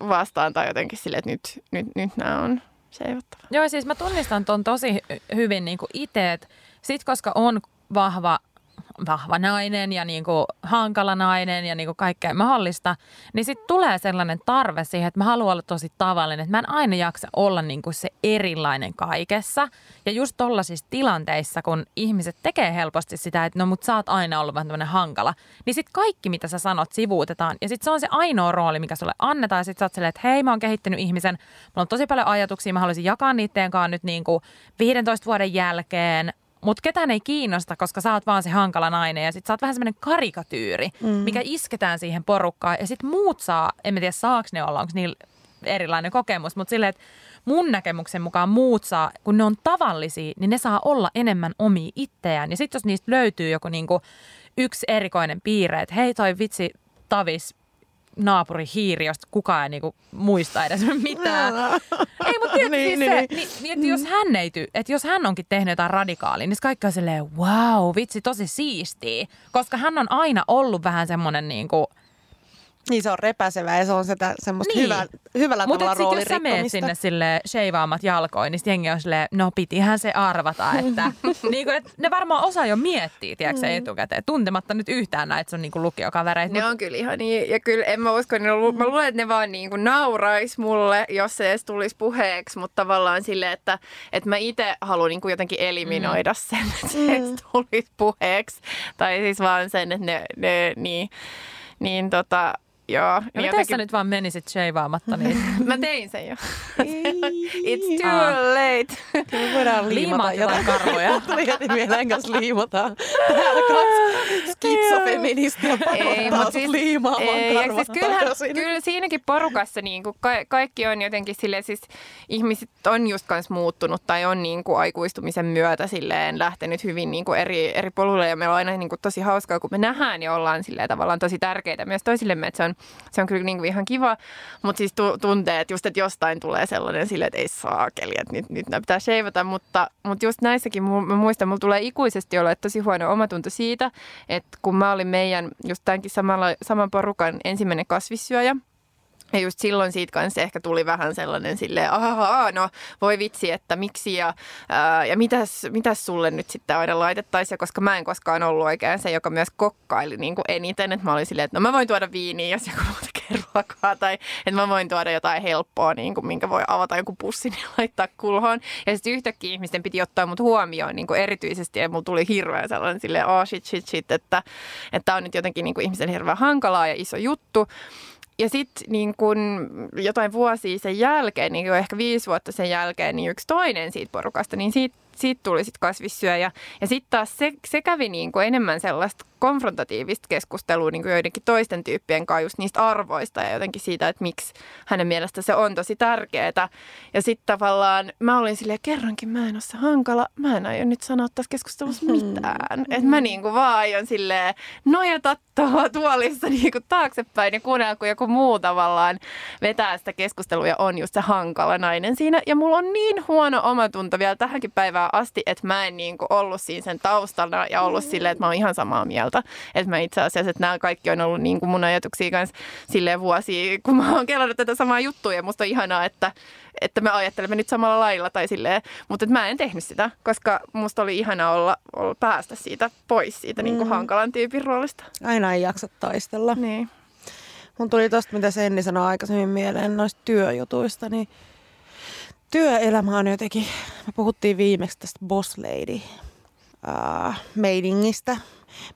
[SPEAKER 1] vastaan tai jotenkin silleen, että nyt, nyt, nyt nämä on seivottava.
[SPEAKER 3] Joo, siis mä tunnistan ton tosi hyvin niin kuin itse, että sit koska on vahva vahva nainen ja niin kuin hankala nainen ja niin kuin kaikkea mahdollista, niin sitten tulee sellainen tarve siihen, että mä haluan olla tosi tavallinen, että mä en aina jaksa olla niin kuin se erilainen kaikessa. Ja just tollaisissa tilanteissa, kun ihmiset tekee helposti sitä, että no mut sä oot aina ollut vähän tämmöinen hankala, niin sitten kaikki mitä sä sanot sivuutetaan. Ja sitten se on se ainoa rooli, mikä sulle annetaan. Ja sitten sä oot silleen, että hei mä oon kehittynyt ihmisen, mulla on tosi paljon ajatuksia, mä haluaisin jakaa niiden kanssa nyt niin kuin 15 vuoden jälkeen, mutta ketään ei kiinnosta, koska sä oot vaan se hankala nainen ja sit sä oot vähän semmoinen karikatyyri, mm. mikä isketään siihen porukkaan. Ja sit muut saa, en mä tiedä saaks ne olla, onko niillä erilainen kokemus, mutta silleen, että mun näkemyksen mukaan muut saa, kun ne on tavallisia, niin ne saa olla enemmän omi itseään. Ja sitten jos niistä löytyy joku niinku yksi erikoinen piirre, että hei toi vitsi Tavis naapuri hiiri, josta kukaan ei niinku muista edes mitään. ei, mutta tietysti niin, se, niin, niin, niin, että jos hän ei ty, että jos hän onkin tehnyt jotain radikaalia, niin kaikki on silleen, wow, vitsi, tosi siistiä. Koska hän on aina ollut vähän semmoinen niinku,
[SPEAKER 2] niin se on repäsevä ja se on sitä semmoista niin. hyvä, hyvällä Mut tavalla roolin jos sä menet
[SPEAKER 3] sinne sille sheivaamat jalkoin, niin jengi on silleen, no pitihän se arvata, että niin kuin, että ne varmaan osaa jo miettiä, tiedätkö mm. etukäteen, tuntematta nyt yhtään näitä sun niin kuin lukiokavereita.
[SPEAKER 1] Ne mut... on kyllä ihan niin, ja kyllä en mä usko, niin mä luulen, että ne vaan niin kuin naurais mulle, jos se edes tulisi puheeksi, mutta tavallaan silleen, että, että mä itse haluan niin kuin jotenkin eliminoida mm. sen, että se mm. tulisi puheeksi. Tai siis vaan sen, että ne, ne niin, niin tota, Joo.
[SPEAKER 3] Niin miten jotenkin... sä nyt vaan menisit sheivaamatta? Niin...
[SPEAKER 1] Mä tein sen jo. It's too ah. late.
[SPEAKER 2] Me voidaan liimata
[SPEAKER 3] jotain karvoja.
[SPEAKER 2] Tuli heti mieleen, kanssa liimataan. Täällä kaksi skitsofeministiä Ei, mutta siis, liimaamaan ei, karvat siis kyllähän,
[SPEAKER 1] kyllä siinäkin porukassa niin kuin ka- kaikki on jotenkin silleen, siis ihmiset on just kans muuttunut tai on niin kuin aikuistumisen myötä silleen lähtenyt hyvin niin kuin eri, eri polulle ja meillä on aina niin kuin tosi hauskaa, kun me nähdään ja ollaan silleen tavallaan tosi tärkeitä myös toisillemme, että se on se on kyllä niin kuin ihan kiva, mutta siis tu- tuntee, että just, että jostain tulee sellainen sille, että ei saakeli, että nyt, nyt nämä pitää sheivata, mutta, mutta just näissäkin mä muistan, mulla tulee ikuisesti olla tosi huono omatunto siitä, että kun mä olin meidän just tämänkin samalla, saman porukan ensimmäinen kasvissyöjä, ja just silloin siitä kanssa ehkä tuli vähän sellainen silleen, ahaa, no voi vitsi, että miksi ja, ää, ja mitäs, mitäs sulle nyt sitten aina laitettaisiin. koska mä en koskaan ollut oikein se, joka myös kokkaili niin kuin eniten, että mä olin silleen, että no mä voin tuoda viiniä, jos joku muu tekee ruokaa, tai että mä voin tuoda jotain helppoa, niin kuin, minkä voi avata joku pussin ja laittaa kulhoon. Ja sitten yhtäkkiä ihmisten piti ottaa mut huomioon niin kuin erityisesti, ja mulla tuli hirveän sellainen silleen, oh shit, shit, shit, että tämä on nyt jotenkin niin kuin ihmisen hirveän hankalaa ja iso juttu ja sitten niin kun jotain vuosia sen jälkeen, niin ehkä viisi vuotta sen jälkeen, niin yksi toinen siitä porukasta, niin siitä, siitä tuli sitten kasvissyöjä. Ja sitten taas se, se kävi niin kuin enemmän sellaista konfrontatiivista keskustelua niin kuin joidenkin toisten tyyppien kanssa just niistä arvoista ja jotenkin siitä, että miksi hänen mielestä se on tosi tärkeää. Ja sitten tavallaan mä olin silleen, kerrankin mä en ole se hankala, mä en aio nyt sanoa tässä keskustelussa mm-hmm. mitään. Mm. Että mä niin kuin vaan aion silleen nojata tuolissa niin kuin taaksepäin ja kuunnella, kun joku muu tavallaan vetää sitä keskustelua ja on just se hankala nainen siinä. Ja mulla on niin huono omatunto vielä tähänkin päivään asti, että mä en niin kuin ollut siinä sen taustalla ja ollut silleen, että mä oon ihan samaa mieltä mieltä. Että mä itse asiassa, että nämä kaikki on ollut niin kuin mun ajatuksia kanssa silleen vuosia, kun mä oon kelannut tätä samaa juttua ja musta on ihanaa, että, että me ajattelemme nyt samalla lailla tai silleen, mutta että mä en tehnyt sitä, koska musta oli ihana olla, olla päästä siitä pois siitä niin kuin mm. hankalan tyypin roolista.
[SPEAKER 2] Aina ei jaksa taistella.
[SPEAKER 1] Niin.
[SPEAKER 2] Mun tuli tosta, mitä Senni sanoi aikaisemmin mieleen noista työjutuista, niin työelämä on jotenkin, me puhuttiin viimeksi tästä boss lady äh, meidingistä,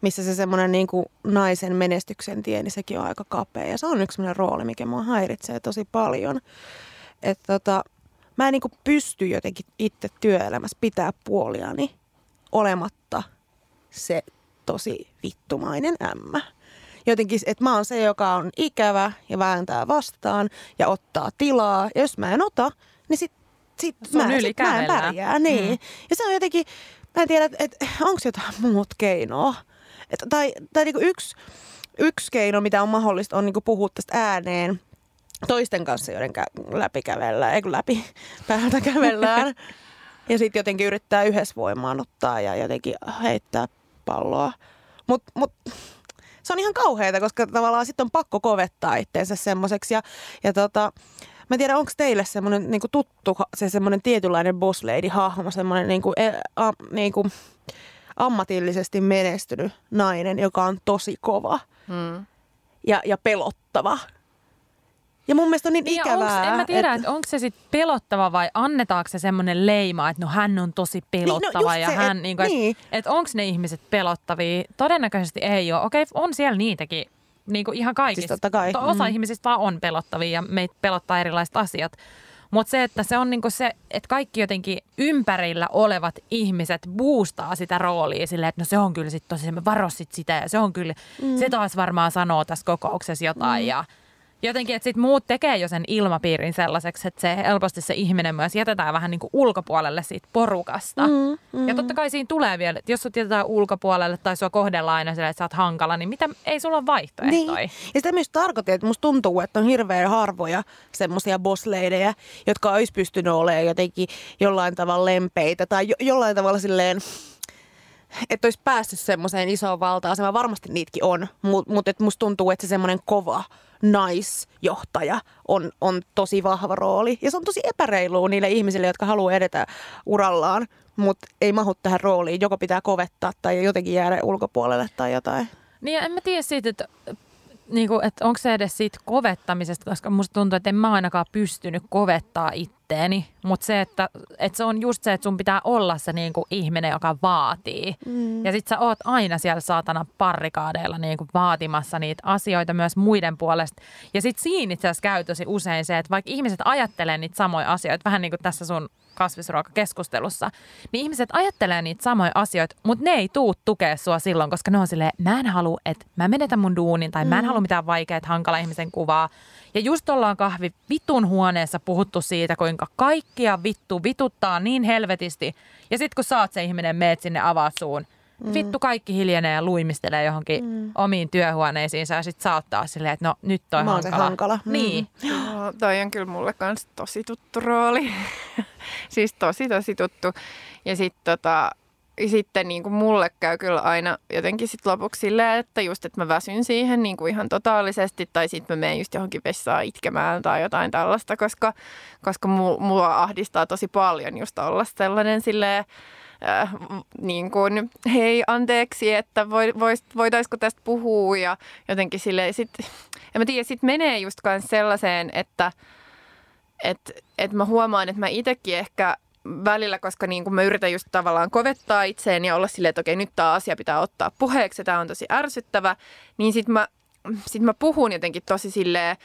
[SPEAKER 2] missä se semmoinen niin kuin naisen menestyksen tie, niin sekin on aika kapea. Ja se on yksi semmoinen rooli, mikä mua häiritsee tosi paljon. Että tota, mä en niin kuin pysty jotenkin itse työelämässä pitää puoliani olematta se tosi vittumainen ämmä. Jotenkin, että mä oon se, joka on ikävä ja vääntää vastaan ja ottaa tilaa. Ja jos mä en ota, niin sit, sit, mä, sit mä en pärjää. Niin. Mm. Ja se on jotenkin, mä en tiedä, että et, onko jotain muut keinoa. Et, tai tai niinku yksi, yksi keino, mitä on mahdollista, on niinku puhua tästä ääneen toisten kanssa, joiden läpi kävellään, ei kun läpi, päältä kävellään. ja sitten jotenkin yrittää yhdessä voimaanottaa ja jotenkin heittää palloa. Mutta mut, se on ihan kauheata, koska tavallaan sitten on pakko kovettaa itseensä semmoiseksi. Ja, ja tota, mä en tiedä, onko teille semmoinen niinku tuttu, se semmoinen tietynlainen boss lady hahmo, semmoinen niinku, e, a, niinku, ammatillisesti menestynyt nainen, joka on tosi kova mm. ja, ja pelottava. Ja mun mielestä on niin, niin ikävää.
[SPEAKER 3] Onks, en mä tiedä, että, onko se sitten pelottava vai annetaanko se semmoinen leima, että no hän on tosi pelottava. Niin, no ja se, hän, et, niin kuin, niin. että, että onko ne ihmiset pelottavia? Todennäköisesti ei ole. Okei, on siellä niitäkin niin kuin ihan kaikista. Siis kai. Osa mm. ihmisistä vaan on pelottavia ja meitä pelottaa erilaiset asiat. Mutta se, että se on niinku se, että kaikki jotenkin ympärillä olevat ihmiset boostaa sitä roolia silleen, että no se on kyllä sitten tosi, me varosit sitä ja se on kyllä, mm. se taas varmaan sanoo tässä kokouksessa jotain mm. ja jotenkin, että sit muut tekee jo sen ilmapiirin sellaiseksi, että se helposti se ihminen myös jätetään vähän niin kuin ulkopuolelle siitä porukasta. Mm, mm. Ja totta kai siinä tulee vielä, että jos sut jätetään ulkopuolelle tai sua kohdellaan aina sille, että sä oot hankala, niin mitä, ei sulla ole vaihtoehtoja. Niin.
[SPEAKER 2] Ja sitä myös tarkoitin, että musta tuntuu, että on hirveän harvoja semmoisia bossleidejä, jotka olisi pystynyt olemaan jotenkin jollain tavalla lempeitä tai jo, jollain tavalla silleen että olisi päässyt semmoiseen isoon valta-asemaan. Varmasti niitäkin on, mutta mut, musta tuntuu, että se semmoinen kova naisjohtaja on, on tosi vahva rooli. Ja se on tosi epäreilua niille ihmisille, jotka haluaa edetä urallaan, mutta ei mahu tähän rooliin. Joko pitää kovettaa tai jotenkin jäädä ulkopuolelle tai jotain.
[SPEAKER 3] Niin ja en mä tiedä siitä, että niin kuin, että onko se edes siitä kovettamisesta, koska musta tuntuu, että en mä ainakaan pystynyt kovettaa itteeni. Mutta se, että, että se on just se, että sun pitää olla se niin kuin ihminen, joka vaatii. Mm. Ja sit sä oot aina siellä saatana parrikaadeilla niin kuin vaatimassa niitä asioita myös muiden puolesta. Ja sit siinä itse asiassa käy tosi usein se, että vaikka ihmiset ajattelee niitä samoja asioita, vähän niin kuin tässä sun kasvisruokakeskustelussa, niin ihmiset ajattelee niitä samoja asioita, mutta ne ei tuu tukea sua silloin, koska ne on silleen, mä en halua, että mä menetän mun duunin tai mä en mm. halua mitään vaikeaa, hankala ihmisen kuvaa. Ja just ollaan kahvi vitun huoneessa puhuttu siitä, kuinka kaikkia vittu vituttaa niin helvetisti. Ja sitten kun saat se ihminen, meet sinne, avaat suun, Mm. Vittu kaikki hiljenee ja luimistelee johonkin mm. omiin työhuoneisiinsa ja sitten saattaa silleen, että no nyt toi
[SPEAKER 2] Mä
[SPEAKER 3] hankala.
[SPEAKER 2] se hankala.
[SPEAKER 3] Mm. Niin.
[SPEAKER 1] Joo, toi on kyllä mulle kans tosi tuttu rooli. siis tosi tosi tuttu. Ja sitten tota, sitten niin kuin mulle käy kyllä aina jotenkin sit lopuksi silleen, että just, että mä väsyn siihen niin kuin ihan totaalisesti tai sitten mä menen just johonkin vessaan itkemään tai jotain tällaista, koska, koska mua ahdistaa tosi paljon just olla sellainen silleen, äh, niin kuin, hei anteeksi, että vois, voitaisiko tästä puhua? Ja jotenkin silleen sit, en mä tiedä, sit menee just sellaiseen, että et, et mä huomaan, että mä itsekin ehkä välillä, koska niin kuin mä yritän just tavallaan kovettaa itseäni ja olla silleen, että okei, nyt tämä asia pitää ottaa puheeksi tämä on tosi ärsyttävä, niin sitten mä, sit mä puhun jotenkin tosi silleen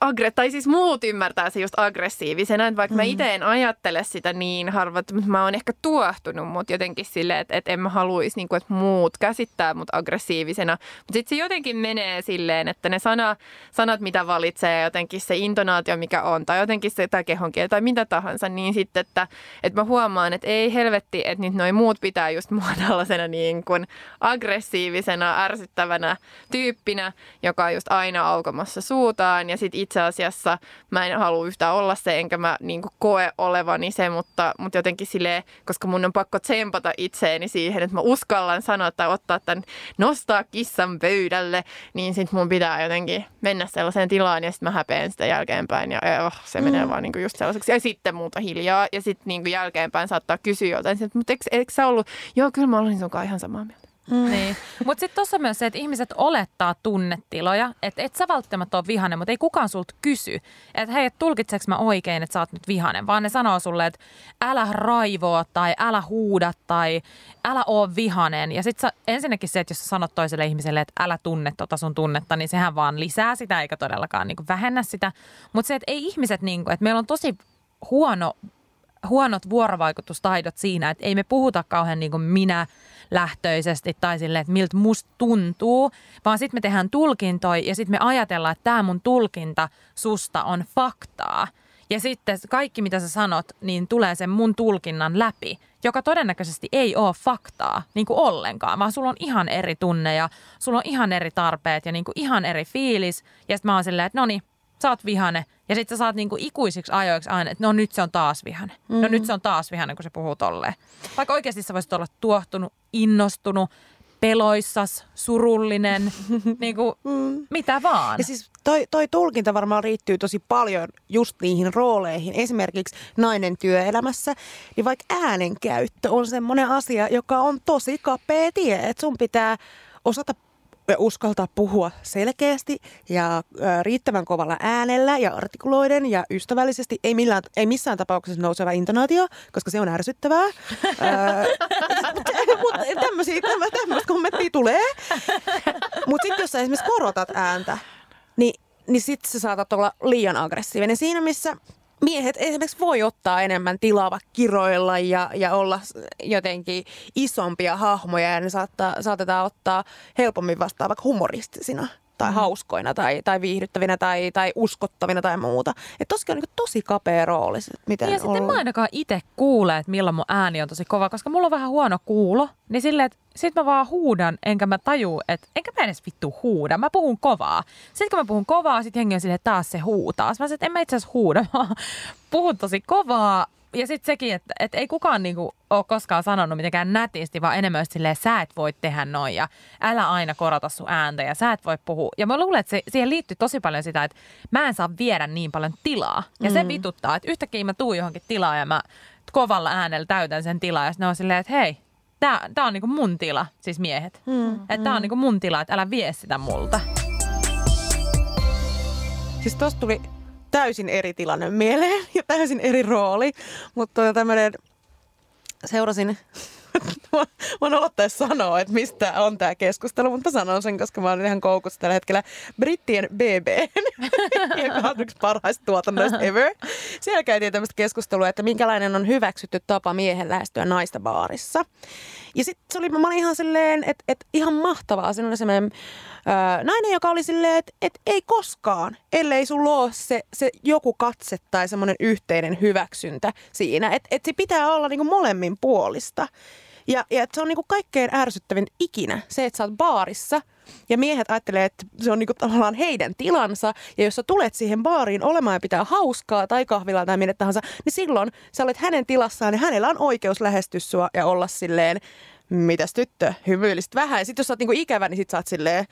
[SPEAKER 1] agre- tai siis muut ymmärtää se just aggressiivisena, että vaikka mm. mä itse en ajattele sitä niin harva, että mä oon ehkä tuohtunut, mutta jotenkin silleen, että, että en mä haluaisi, niin kuin, että muut käsittää mut aggressiivisena. Mutta sitten se jotenkin menee silleen, että ne sana, sanat, mitä valitsee, jotenkin se intonaatio, mikä on, tai jotenkin se tai kehonkieli tai mitä tahansa, niin sitten, että, että mä huomaan, että ei helvetti, että nyt noi muut pitää just mua tällaisena niin kuin aggressiivisena, ärsyttävänä tyyppinä, joka on just aina aukomassa suutaan, ja sitten itse asiassa mä en halua yhtään olla se, enkä mä niin koe olevani se, mutta, mutta jotenkin silleen, koska mun on pakko tsempata itseeni siihen, että mä uskallan sanoa tai ottaa tämän, nostaa kissan pöydälle, niin sitten mun pitää jotenkin mennä sellaiseen tilaan ja sitten mä häpeän sitä jälkeenpäin ja oh, se menee mm. vaan niin just sellaiseksi. Ja sitten muuta hiljaa ja sitten niin jälkeenpäin saattaa kysyä jotain, mutta eikö, eikö sä ollut, joo kyllä mä olin sunkaan ihan samaa mieltä.
[SPEAKER 3] Mm. Niin. Mutta sitten tuossa myös se, että ihmiset olettaa tunnetiloja, että et sä välttämättä ole vihanen, mutta ei kukaan sulta kysy, että hei, tulkitseeko mä oikein, että sä oot nyt vihanen, vaan ne sanoo sulle, että älä raivoa tai älä huuda tai älä oo vihanen. Ja sitten ensinnäkin se, että jos sä sanot toiselle ihmiselle, että älä tunne tota sun tunnetta, niin sehän vaan lisää sitä eikä todellakaan niinku vähennä sitä. Mutta se, että ei ihmiset, niinku, että meillä on tosi huono huonot vuorovaikutustaidot siinä, että ei me puhuta kauhean niin kuin minä lähtöisesti tai silleen, että miltä musta tuntuu, vaan sitten me tehdään tulkintoja ja sitten me ajatellaan, että tämä mun tulkinta susta on faktaa. Ja sitten kaikki, mitä sä sanot, niin tulee sen mun tulkinnan läpi, joka todennäköisesti ei ole faktaa niin kuin ollenkaan, vaan sulla on ihan eri tunne ja sulla on ihan eri tarpeet ja niin kuin ihan eri fiilis. Ja sitten mä oon silleen, että no niin, sä oot vihane. Ja sitten sä saat niinku ikuisiksi ajoiksi aina, että no nyt se on taas vihane. Mm-hmm. No nyt se on taas vihane, kun se puhuu tolleen. Vaikka oikeasti sä voisit olla tuohtunut, innostunut, peloissas, surullinen, niinku mm. mitä vaan.
[SPEAKER 2] Ja siis toi, toi tulkinta varmaan riittyy tosi paljon just niihin rooleihin. Esimerkiksi nainen työelämässä, niin vaikka äänenkäyttö on semmoinen asia, joka on tosi kapea tie. Että sun pitää osata uskaltaa puhua selkeästi ja riittävän kovalla äänellä ja artikuloiden ja ystävällisesti. Ei, millään, ei missään tapauksessa nouseva intonaatio, koska se on ärsyttävää. Mutta tämmöistä kommenttia tulee. Mutta sitten jos sä esimerkiksi korotat ääntä, niin, niin sitten sä saatat olla liian aggressiivinen. Siinä missä miehet esimerkiksi voi ottaa enemmän tilaa kiroilla ja, ja olla jotenkin isompia hahmoja ja ne saattaa, saatetaan ottaa helpommin vastaan vaikka humoristisina tai mm. hauskoina tai, tai viihdyttävinä tai, tai uskottavina tai muuta. Että on niin tosi kapea rooli. Miten
[SPEAKER 3] ja sitten mä ainakaan itse kuule, että milloin mun ääni on tosi kova, koska mulla on vähän huono kuulo. Niin silleen, että sit mä vaan huudan, enkä mä taju, että enkä mä edes vittu huuda. Mä puhun kovaa. Sitten kun mä puhun kovaa, sit hengi on silleen, että taas se huutaa. Sitten mä sanoin, että en mä itse asiassa huuda, vaan puhun tosi kovaa ja sitten sekin, että, että ei kukaan niinku ole koskaan sanonut mitenkään nätisti, vaan enemmän silleen, sä et voi tehdä noin ja älä aina korota sun ääntä ja sä et voi puhua. Ja mä luulen, että se, siihen liittyy tosi paljon sitä, että mä en saa viedä niin paljon tilaa. Ja mm. se vituttaa, että yhtäkkiä mä tuun johonkin tilaa ja mä kovalla äänellä täytän sen tilaa ja sitten ne on silleen, että hei, tää, tää on niinku mun tila, siis miehet. Mm. Että tää on mm. niinku mun tila, että älä vie sitä multa.
[SPEAKER 2] Siis tosta tuli täysin eri tilanne mieleen ja täysin eri rooli. Mutta tota tämmöinen, seurasin, voin aloittaa sanoa, että mistä on tämä keskustelu, mutta sanon sen, koska mä olen ihan koukussa tällä hetkellä brittien BB, joka on yksi parhaista tuotannoista ever. Siellä käytiin tämmöistä keskustelua, että minkälainen on hyväksytty tapa miehen lähestyä naista baarissa. Ja sitten se oli, mä olin ihan silleen, että, että ihan mahtavaa. Siinä oli semmoinen öö, nainen, joka oli silleen, että, että ei koskaan, ellei sulla ole se, se joku katse tai semmoinen yhteinen hyväksyntä siinä. Että, että se pitää olla niin molemmin puolista. Ja, ja se on niinku kaikkein ärsyttävin ikinä se, että sä oot baarissa ja miehet ajattelee, että se on niinku tavallaan heidän tilansa. Ja jos sä tulet siihen baariin olemaan ja pitää hauskaa tai kahvilaa tai minne tahansa, niin silloin sä olet hänen tilassaan ja hänellä on oikeus lähestyä sua ja olla silleen, mitäs tyttö, hymyilystä vähän. Ja sitten jos sä oot niinku ikävä, niin sit sä oot silleen,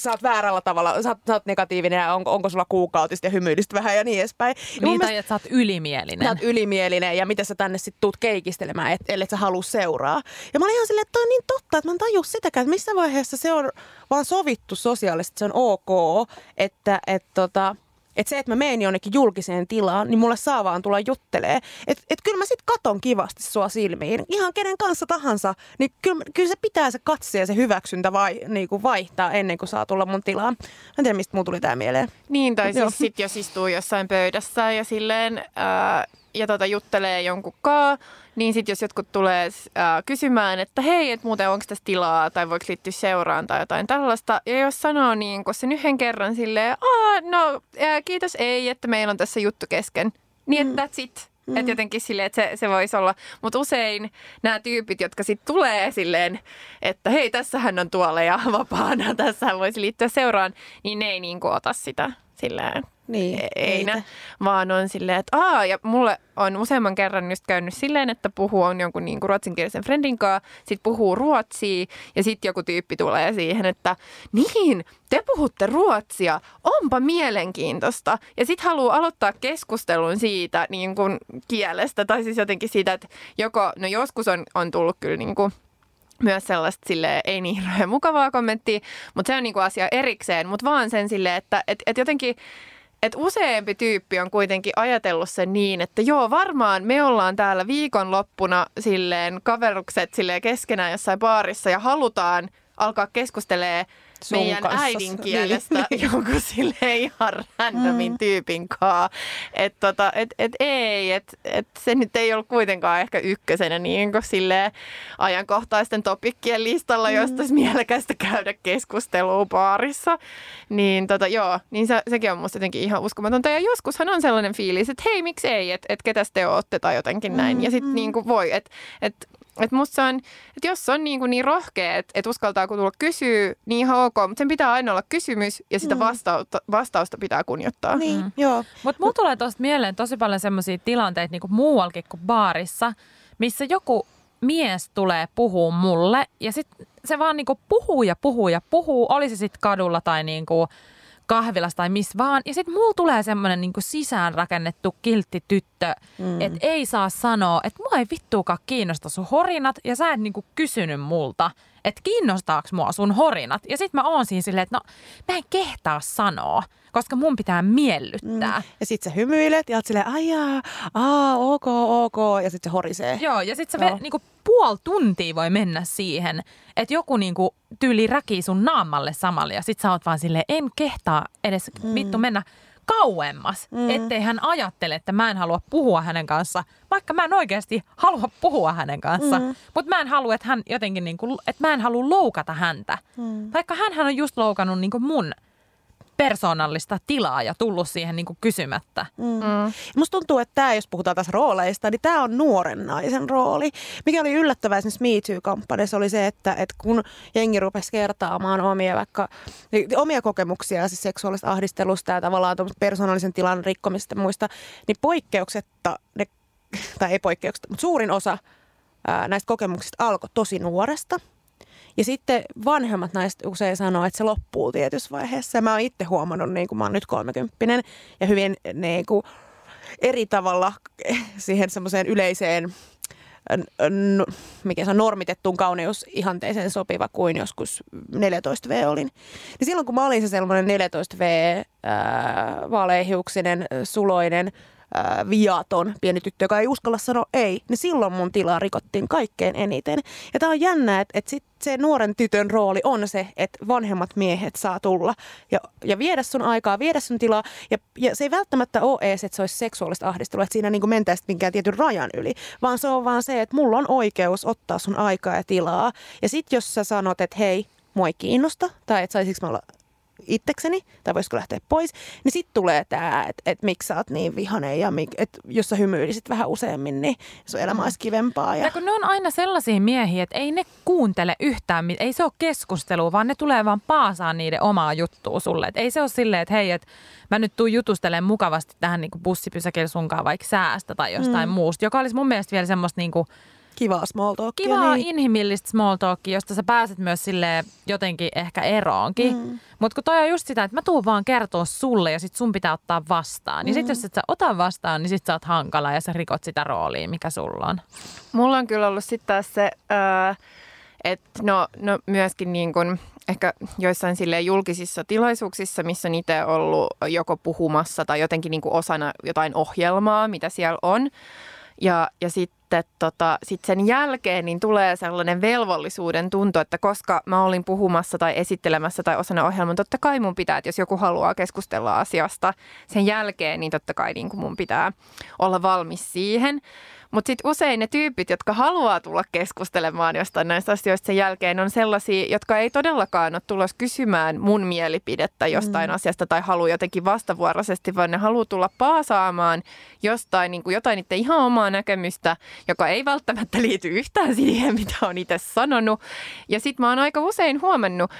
[SPEAKER 2] sä oot väärällä tavalla, sä oot, sä oot negatiivinen ja onko, onko sulla kuukautista ja hymyilystä vähän ja niin edespäin. Ja mun
[SPEAKER 3] Niin, tai
[SPEAKER 2] mielestä
[SPEAKER 3] että sä oot ylimielinen.
[SPEAKER 2] sä oot ylimielinen ja miten sä tänne sitten tuut keikistelemään, et, ellei sä halua seuraa. Ja mä olin ihan silleen, että toi on niin totta, että mä en tajua sitäkään, että missä vaiheessa se on vaan sovittu sosiaalisesti, että se on ok, että et, tota, että se, että mä menen jonnekin julkiseen tilaan, niin mulle saa vaan tulla juttelee. Että et kyllä mä sit katon kivasti sua silmiin, ihan kenen kanssa tahansa, niin kyllä, kyllä se pitää se katse ja se hyväksyntä vai, niin kuin vaihtaa ennen kuin saa tulla mun tilaan. Mä en tiedä, mistä mulla tuli tää mieleen.
[SPEAKER 1] Niin, tai siis sit jos istuu jossain pöydässä ja silleen, ää, ja tota juttelee jonkun kaa, niin sitten jos jotkut tulee ää, kysymään, että hei, että muuten onko tässä tilaa tai voiko liittyä seuraan tai jotain tällaista. Ja jos sanoo niin kun sen yhden kerran silleen, Aa, no ää, kiitos ei, että meillä on tässä juttu kesken. Niin, että that's it. Mm. Että jotenkin silleen, että se, se voisi olla. Mutta usein nämä tyypit, jotka sitten tulee silleen, että hei, tässähän on tuoleja vapaana, tässähän voisi liittyä seuraan, niin ne ei niin ota sitä silleen
[SPEAKER 2] Niin,
[SPEAKER 1] E- ei ne, vaan on silleen, että aa, ja mulle on useamman kerran just käynyt silleen, että puhuu on jonkun niin ruotsinkielisen friendin kanssa, sit puhuu ruotsia, ja sitten joku tyyppi tulee siihen, että niin, te puhutte ruotsia, onpa mielenkiintoista. Ja sitten haluaa aloittaa keskustelun siitä niin kuin kielestä, tai siis jotenkin siitä, että joko, no joskus on, on tullut kyllä niin kuin myös sellaista sille ei niin hirveän mukavaa kommenttia, mutta se on niinku asia erikseen, mutta vaan sen silleen, että et, et jotenkin että useampi tyyppi on kuitenkin ajatellut sen niin, että joo, varmaan me ollaan täällä viikonloppuna silleen kaverukset silleen keskenään jossain baarissa ja halutaan alkaa keskustelemaan
[SPEAKER 2] Sun
[SPEAKER 1] meidän
[SPEAKER 2] kanssa.
[SPEAKER 1] äidinkielestä
[SPEAKER 2] Niin.
[SPEAKER 1] jonkun silleen ihan randomin tyypin kaa. Että tota, et, et ei, että et se nyt ei ollut kuitenkaan ehkä ykkösenä niin kuin silleen ajankohtaisten topikkien listalla, josta olisi mielekästä käydä keskustelua baarissa. Niin tota, joo, niin se, sekin on musta jotenkin ihan uskomatonta. Ja joskushan on sellainen fiilis, että hei, miksi ei, että et ketäs te ootte tai jotenkin näin. Ja sitten niin kuin voi, että et, et musta se on, että jos on niin, kuin niin rohkea, että et uskaltaa kun tulla kysyä, niin ihan ok, mutta sen pitää aina olla kysymys ja sitä vastausta, vastausta pitää kunnioittaa.
[SPEAKER 2] Niin, mm. joo.
[SPEAKER 3] Mutta mulla tulee tuosta mieleen tosi paljon semmoisia tilanteita niinku muuallakin kuin baarissa, missä joku mies tulee puhuu mulle ja sitten se vaan niinku puhuu ja puhuu ja puhuu, oli se sitten kadulla tai niinku kahvilassa tai missä vaan. Ja sitten mulla tulee semmoinen niinku sisäänrakennettu kiltti tyttö, mm. että ei saa sanoa, että mua ei vittuukaan kiinnosta sun horinat ja sä et niinku kysynyt multa, että kiinnostaako mua sun horinat. Ja sitten mä oon siinä silleen, että no mä en kehtaa sanoa, koska mun pitää miellyttää. Mm.
[SPEAKER 2] Ja sit sä hymyilet ja oot silleen, ai jaa, aa, ok, ok, ja sit se horisee.
[SPEAKER 3] Joo, ja sitten se
[SPEAKER 2] Joo.
[SPEAKER 3] ve, niinku, puoli tuntia voi mennä siihen, että joku niinku, tyyli räkii sun naamalle samalla ja sit sä oot vaan silleen, en kehtaa edes mm. vittu mennä kauemmas, mm. ettei hän ajattele, että mä en halua puhua hänen kanssa, vaikka mä en oikeasti halua puhua hänen kanssa. Mm. Mutta mä en halua, että hän jotenkin, niinku, että mä en halua loukata häntä. Mm. Vaikka hän on just loukannut niinku mun persoonallista tilaa ja tullut siihen niinku kysymättä.
[SPEAKER 2] Mm. Musta tuntuu, että tämä, jos puhutaan tässä rooleista, niin tämä on nuoren naisen rooli. Mikä oli yllättävää esimerkiksi Me Too-kampanjassa oli se, että, että kun jengi rupesi kertaamaan omia, vaikka, omia kokemuksia siis seksuaalista ahdistelusta ja tavallaan persoonallisen tilan rikkomista ja muista, niin poikkeuksetta, ne, tai ei poikkeuksetta, mutta suurin osa ää, näistä kokemuksista alkoi tosi nuoresta. Ja sitten vanhemmat naiset usein sanoo, että se loppuu tietyssä vaiheessa. Ja mä oon itse huomannut, niin kuin mä oon nyt kolmekymppinen ja hyvin niin kuin, eri tavalla siihen semmoiseen yleiseen n- mikä se on normitettuun kauneusihanteeseen sopiva kuin joskus 14V olin. Niin silloin kun mä olin se sellainen 14V, ää, vaaleihiuksinen, suloinen, ää, viaton pieni tyttö, joka ei uskalla sanoa ei, niin silloin mun tilaa rikottiin kaikkein eniten. Ja tää on jännä, että, että sit se nuoren tytön rooli on se, että vanhemmat miehet saa tulla ja, ja viedä sun aikaa, viedä sun tilaa. Ja, ja se ei välttämättä ole edes, että se olisi seksuaalista ahdistelua, että siinä niin mentäisiin minkään tietyn rajan yli, vaan se on vaan se, että mulla on oikeus ottaa sun aikaa ja tilaa. Ja sit jos sä sanot, että hei, mua ei kiinnosta, tai että saisinko mä olla itsekseni, tai voisiko lähteä pois, niin sitten tulee tämä, että et miksi sä oot niin vihanen ja mik, et jos sä hymyilisit vähän useammin, niin sun elämä olisi kivempaa. Ja...
[SPEAKER 3] Ja kun ne on aina sellaisia miehiä, että ei ne kuuntele yhtään, ei se ole keskustelua, vaan ne tulee vaan paasaa niiden omaa juttua sulle. Et ei se ole silleen, että hei, että mä nyt tuun jutustelemaan mukavasti tähän niin bussipysäkillä sunkaan vaikka säästä tai jostain mm. muusta, joka olisi mun mielestä vielä semmoista niin kuin
[SPEAKER 2] Kivaa small talkia.
[SPEAKER 3] kivaa
[SPEAKER 2] niin.
[SPEAKER 3] inhimillistä small talkia, josta sä pääset myös sille jotenkin ehkä eroonkin. Mm. Mutta kun toi on just sitä, että mä tuun vaan kertoa sulle ja sit sun pitää ottaa vastaan. Niin sit jos et sä ota vastaan, niin sit sä oot hankala ja sä rikot sitä roolia, mikä sulla on.
[SPEAKER 1] Mulla on kyllä ollut sitten taas se, että no, no myöskin niin kuin ehkä joissain sille julkisissa tilaisuuksissa, missä on itse ollut joko puhumassa tai jotenkin niin kuin osana jotain ohjelmaa, mitä siellä on. Ja, ja sitten tota, sit sen jälkeen niin tulee sellainen velvollisuuden tunto, että koska mä olin puhumassa tai esittelemässä tai osana ohjelmaa, totta kai mun pitää, että jos joku haluaa keskustella asiasta sen jälkeen, niin totta kai niin mun pitää olla valmis siihen. Mutta sitten usein ne tyypit, jotka haluaa tulla keskustelemaan jostain näistä asioista sen jälkeen, on sellaisia, jotka ei todellakaan ole tulos kysymään mun mielipidettä jostain mm. asiasta tai haluaa jotenkin vastavuoroisesti, vaan ne haluaa tulla paasaamaan jostain niin kuin jotain itse ihan omaa näkemystä, joka ei välttämättä liity yhtään siihen, mitä on itse sanonut. Ja sitten mä oon aika usein huomannut,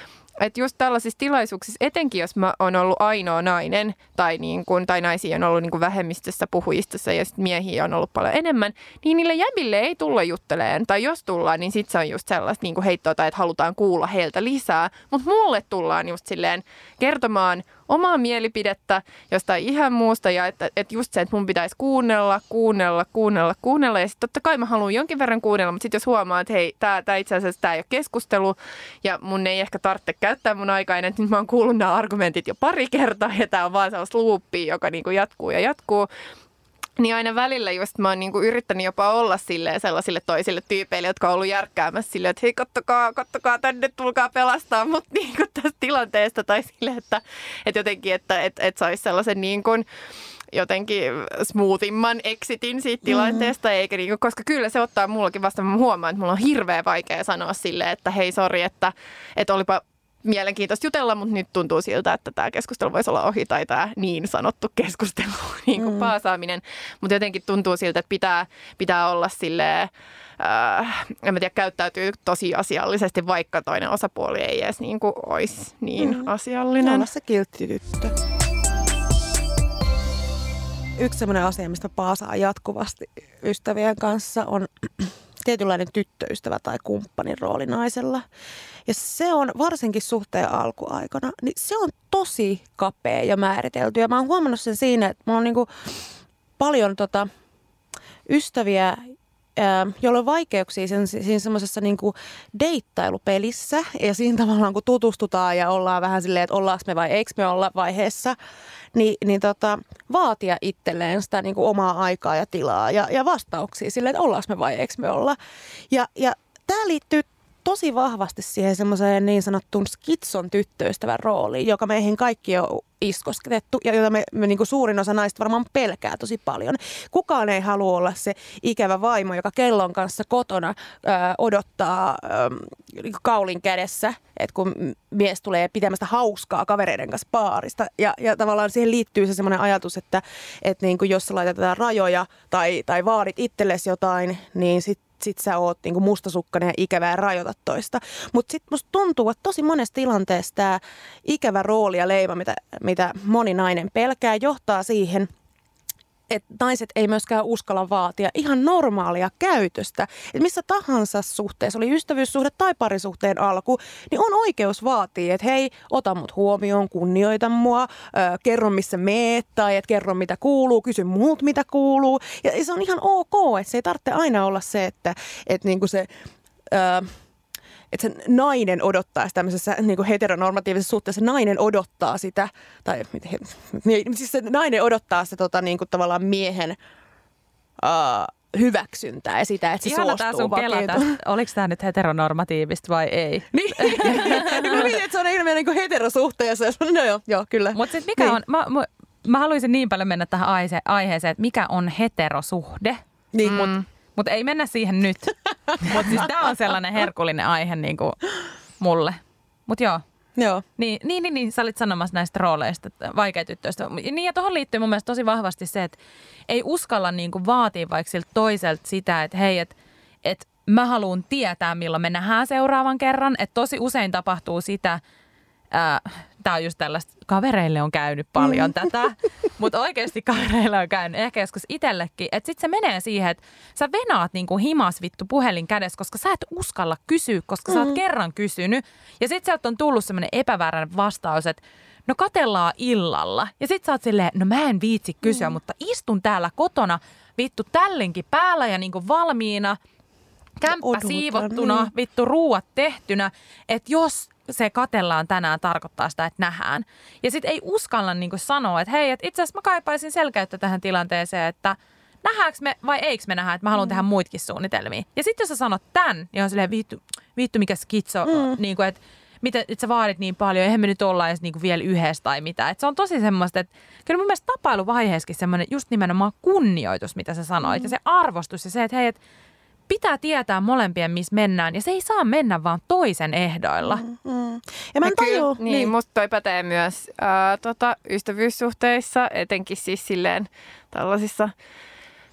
[SPEAKER 1] että just tällaisissa tilaisuuksissa, etenkin jos mä oon ollut ainoa nainen tai, niin kun, tai naisia on ollut niin kun vähemmistössä puhujistossa ja sit miehiä on ollut paljon enemmän, niin niille jäbille ei tulla jutteleen. Tai jos tullaan, niin sit se on just sellaista niin heittoa tai että halutaan kuulla heiltä lisää. Mutta mulle tullaan just silleen kertomaan omaa mielipidettä jostain ihan muusta ja että, että just se, että mun pitäisi kuunnella, kuunnella, kuunnella, kuunnella ja sitten totta kai mä haluan jonkin verran kuunnella, mutta sitten jos huomaa, että hei, tämä, itse asiassa tämä ei ole keskustelu ja mun ei ehkä tarvitse käyttää mun aikaa, että nyt mä oon kuullut nämä argumentit jo pari kertaa ja tämä on vaan sellaista loopia, joka niinku jatkuu ja jatkuu, niin aina välillä just mä oon niinku yrittänyt jopa olla silleen sellaisille toisille tyypeille, jotka on ollut järkkäämässä silleen, että hei kattokaa, kattokaa tänne, tulkaa pelastaa mut niinku tästä tilanteesta. Tai silleen, että, että jotenkin, että et, et saisi sellaisen niin kuin, jotenkin smoothimman exitin siitä tilanteesta, mm-hmm. eikä niinku, koska kyllä se ottaa mullakin vasta, mä huomaan, että mulla on hirveän vaikea sanoa sille, että hei sori, että, että olipa mielenkiintoista jutella, mutta nyt tuntuu siltä, että tämä keskustelu voisi olla ohi tai tämä niin sanottu keskustelu, niin kuin mm. paasaaminen. Mutta jotenkin tuntuu siltä, että pitää, pitää olla silleen, äh, en mä tiedä, käyttäytyy tosi asiallisesti, vaikka toinen osapuoli ei edes niin kuin olisi niin mm. asiallinen.
[SPEAKER 2] Olla se kiltti tyttö. Yksi sellainen asia, mistä paasaa jatkuvasti ystävien kanssa on tietynlainen tyttöystävä tai kumppanin rooli naisella. Ja se on varsinkin suhteen alkuaikana, niin se on tosi kapea ja määritelty. Ja mä oon huomannut sen siinä, että mulla on niinku paljon tota, ystäviä, ää, joilla on vaikeuksia sen, siinä semmoisessa niinku deittailupelissä. Ja siinä tavallaan kun tutustutaan ja ollaan vähän silleen, että ollaanko me vai eikö me olla vaiheessa, niin, niin tota, vaatia itselleen sitä niin kuin omaa aikaa ja tilaa ja, ja vastauksia silleen, että ollaanko me vai eikö me olla. Ja, ja tämä liittyy tosi vahvasti siihen semmoiseen niin sanottuun skitson tyttöystävän rooliin, joka meihin kaikki on iskosketettu ja jota me, me niin kuin suurin osa naista varmaan pelkää tosi paljon. Kukaan ei halua olla se ikävä vaimo, joka kellon kanssa kotona ää, odottaa ää, kaulin kädessä, että kun mies tulee pitämästä hauskaa kavereiden kanssa baarista. Ja, ja tavallaan siihen liittyy se semmoinen ajatus, että, että niin kuin jos laitetaan rajoja tai, tai vaadit itsellesi jotain, niin sitten sit sä oot niinku mustasukkainen ja ikävä ja rajoitat toista. Mutta sitten musta tuntuu, että tosi monessa tilanteessa tämä ikävä rooli ja leima, mitä, mitä moni nainen pelkää, johtaa siihen – että naiset ei myöskään uskalla vaatia ihan normaalia käytöstä. Että missä tahansa suhteessa, oli ystävyyssuhde tai parisuhteen alku, niin on oikeus vaatia, että hei, ota mut huomioon, kunnioita mua, äh, kerro missä meet tai että kerro mitä kuuluu, kysy muut mitä kuuluu. Ja se on ihan ok, että se ei tarvitse aina olla se, että, että niinku se... Äh, että se nainen odottaa tämmöisessä niin kuin heteronormatiivisessa suhteessa, nainen odottaa sitä, tai niin, siis se nainen odottaa se tota, niin kuin tavallaan miehen uh, hyväksyntää ja sitä, että se
[SPEAKER 3] Ihana
[SPEAKER 2] suostuu
[SPEAKER 3] sun kelata, oliko tämä nyt heteronormatiivista vai ei?
[SPEAKER 2] niin, niin mä mietin, että se on ilmeisesti niin heterosuhteessa. No joo, joo kyllä.
[SPEAKER 3] Mutta sitten mikä
[SPEAKER 2] Niin.
[SPEAKER 3] on, mä, mä, mä haluaisin niin paljon mennä tähän aihe, aiheeseen, että mikä on heterosuhde,
[SPEAKER 2] Niin,
[SPEAKER 1] Mm.
[SPEAKER 3] mutta ei mennä siihen nyt. mutta siis tämä on sellainen herkullinen aihe niin kuin mulle. Mutta joo,
[SPEAKER 2] Joo.
[SPEAKER 3] Niin, niin, niin, niin, sä olit sanomassa näistä rooleista, vaikeatyttöistä. Niin ja tuohon liittyy mun mielestä tosi vahvasti se, että ei uskalla niin kuin vaatia vaikka siltä toiselta sitä, että hei, että et mä haluan tietää, milloin me nähdään seuraavan kerran. Että tosi usein tapahtuu sitä, Tämä on just tällaista, kavereille on käynyt paljon mm. tätä, mutta oikeasti kavereille on käynyt ehkä joskus itsellekin. Että sitten se menee siihen, että sä venaat niinku himas vittu puhelin kädessä, koska sä et uskalla kysyä, koska mm. sä oot mm. kerran kysynyt. Ja sitten sieltä on tullut semmoinen epäväärän vastaus, että no katellaan illalla. Ja sitten sä oot silleen, no mä en viitsi kysyä, mm. mutta istun täällä kotona vittu tällinkin päällä ja niinku valmiina – kämppä Odotan, siivottuna, vittu ruuat tehtynä, että jos se katellaan tänään tarkoittaa sitä, että nähdään. Ja sitten ei uskalla niinku sanoa, että hei, että itse asiassa mä kaipaisin selkeyttä tähän tilanteeseen, että nähdäänkö me vai eikö me nähdä, että mä haluan mm. tehdä muitakin suunnitelmia. Ja sitten jos sä sanot tämän, niin on silleen vittu, vittu mikä skitso, mm. niin kuin, että mitä, että sä vaadit niin paljon, eihän me nyt olla edes niinku vielä yhdessä tai mitä. Et se on tosi semmoista, että kyllä mun mielestä tapailuvaiheessakin semmoinen just nimenomaan kunnioitus, mitä sä sanoit, mm. ja se arvostus ja se, että hei, että pitää tietää molempien, missä mennään. Ja se ei saa mennä vaan toisen ehdoilla. Mm, mm.
[SPEAKER 1] Ja mä en taju. Niin, niin, musta toi pätee myös ää, tota, ystävyyssuhteissa, etenkin siis silleen tällaisissa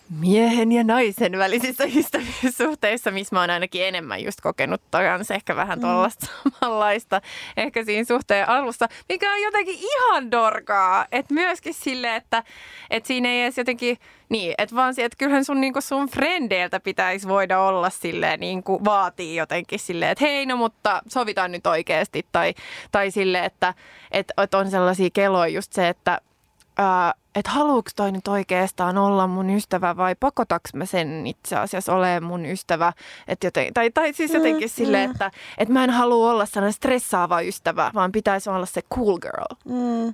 [SPEAKER 1] miehen ja naisen välisissä ystävyyssuhteissa, missä mä oon ainakin enemmän just kokenut kans ehkä vähän tuollaista mm. samanlaista ehkä siinä suhteen alussa, mikä on jotenkin ihan dorkaa. Että myöskin sille, että, että siinä ei edes jotenkin, niin, että vaan se, että kyllähän sun, niin sun frendeiltä pitäisi voida olla silleen, niin kuin vaatii jotenkin silleen, että hei no mutta sovitaan nyt oikeasti. Tai, tai silleen, että, että on sellaisia keloja just se, että että haluuks toi nyt oikeastaan olla mun ystävä vai pakotaks mä sen itse asiassa olemaan mun ystävä. Et joten, tai, tai siis jotenkin mm, silleen, mm. että et mä en halua olla sellainen stressaava ystävä, vaan pitäisi olla se cool girl.
[SPEAKER 2] Mm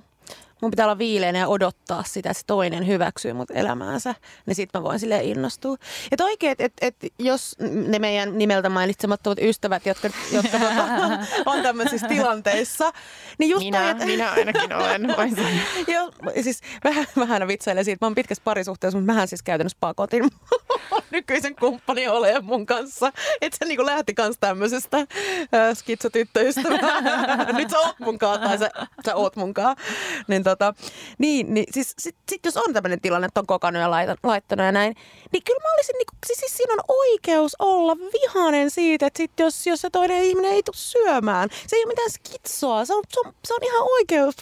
[SPEAKER 2] mun pitää olla viileinen ja odottaa sitä, että se toinen hyväksyy mut elämäänsä, niin sit mä voin sille innostua. Ja oikein, että et, et, jos ne meidän nimeltä mainitsemattomat ystävät, jotka, jotka tota, on tämmöisissä tilanteissa, niin just
[SPEAKER 1] minä,
[SPEAKER 2] toi,
[SPEAKER 1] että... minä ainakin olen, voin
[SPEAKER 2] Joo, siis vähän, vähän vitsailen siitä. Mä oon pitkässä parisuhteessa, mutta mähän siis käytännössä pakotin nykyisen kumppani olemaan mun kanssa. Että se niinku lähti kanssa tämmöisestä äh, skitsotyttöystä. Nyt sä oot munkaan tai sä, sä oot munkaan. Niin tota, niin, niin siis sit, sit jos on tämmöinen tilanne, että on kokannut ja laittanut ja näin, niin kyllä mä olisin, niin, siis, siis siinä on oikeus olla vihanen siitä, että sit jos, jos se toinen ihminen ei tule syömään. Se ei ole mitään skitsoa, se on, se on, se on ihan oikeus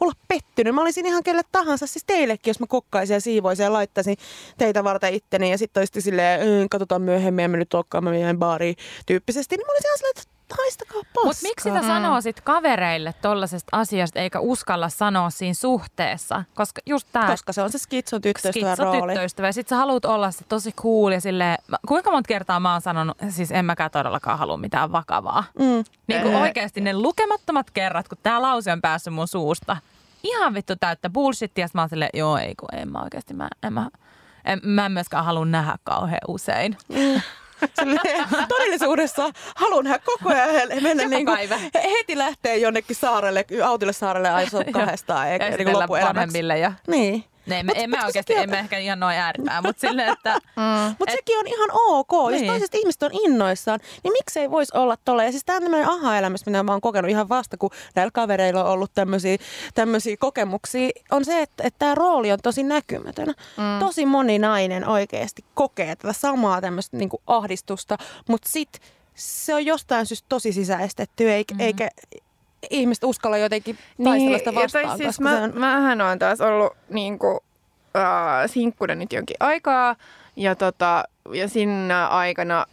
[SPEAKER 2] olla pettynyt. Mä olisin ihan kelle tahansa, siis teillekin, jos mä kokkaisin ja siivoisin ja laittaisin teitä varten itteni ja sitten olisitte silleen, mm, katsotaan myöhemmin, mä nyt olekaan, mä menen baariin tyyppisesti, niin mä olisin ihan silleen, että haistakaa paskaa.
[SPEAKER 3] Mutta miksi sitä sanoo sit kavereille tollasesta asiasta eikä uskalla sanoa siinä suhteessa? Koska just tää...
[SPEAKER 2] Koska se on se skitsotyttöystävän rooli.
[SPEAKER 3] Ja sit sä haluat olla se tosi cool ja silleen, kuinka monta kertaa mä oon sanonut, siis en mäkään todellakaan halua mitään vakavaa. Mm. Niin kuin oikeasti ne lukemattomat kerrat, kun tää lause on päässyt mun suusta. Ihan vittu täyttä bullshittia. Mä oon silleen, joo ei kun en mä oikeasti, mä, en mä, en, mä en myöskään halua nähdä kauhean usein. Mm.
[SPEAKER 2] Todellisuudessa haluan nähdä koko ajan mennä niin kuin, heti lähtee jonnekin saarelle, autille saarelle aisoo kahdestaan eikä niin loppuelämäksi.
[SPEAKER 3] Ja...
[SPEAKER 2] Niin.
[SPEAKER 3] Ne, me, emme oikeasti, emme ehkä ihan noin ääripää, mutta sille, että...
[SPEAKER 2] Mm. Mutta sekin on ihan ok. Niin. Jos toiset ihmiset on innoissaan, niin miksei voisi olla tolle. Ja siis tämä on tämmöinen aha-elämys, mitä mä oon kokenut ihan vasta, kun näillä kavereilla on ollut tämmöisiä kokemuksia, on se, että, että tämä rooli on tosi näkymätön. Mm. Tosi moni nainen oikeasti kokee tätä samaa tämmöistä niin ahdistusta, mutta sitten se on jostain syystä tosi sisäistetty, eikä, mm-hmm. eikä ihmiset uskalla jotenkin taistella niin, sitä vastaan.
[SPEAKER 1] Siis mä, on... Mähän on taas ollut niin kuin, äh, sinkkuna nyt jonkin aikaa ja, tota, ja siinä aikana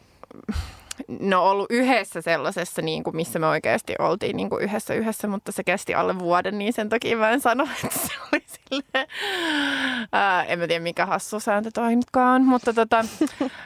[SPEAKER 1] no ollut yhdessä sellaisessa, niin kuin missä me oikeasti oltiin niin kuin yhdessä yhdessä, mutta se kesti alle vuoden, niin sen takia mä en sano, että se oli silleen, ää, en mä tiedä mikä hassu sääntö toi nytkaan, mutta tota,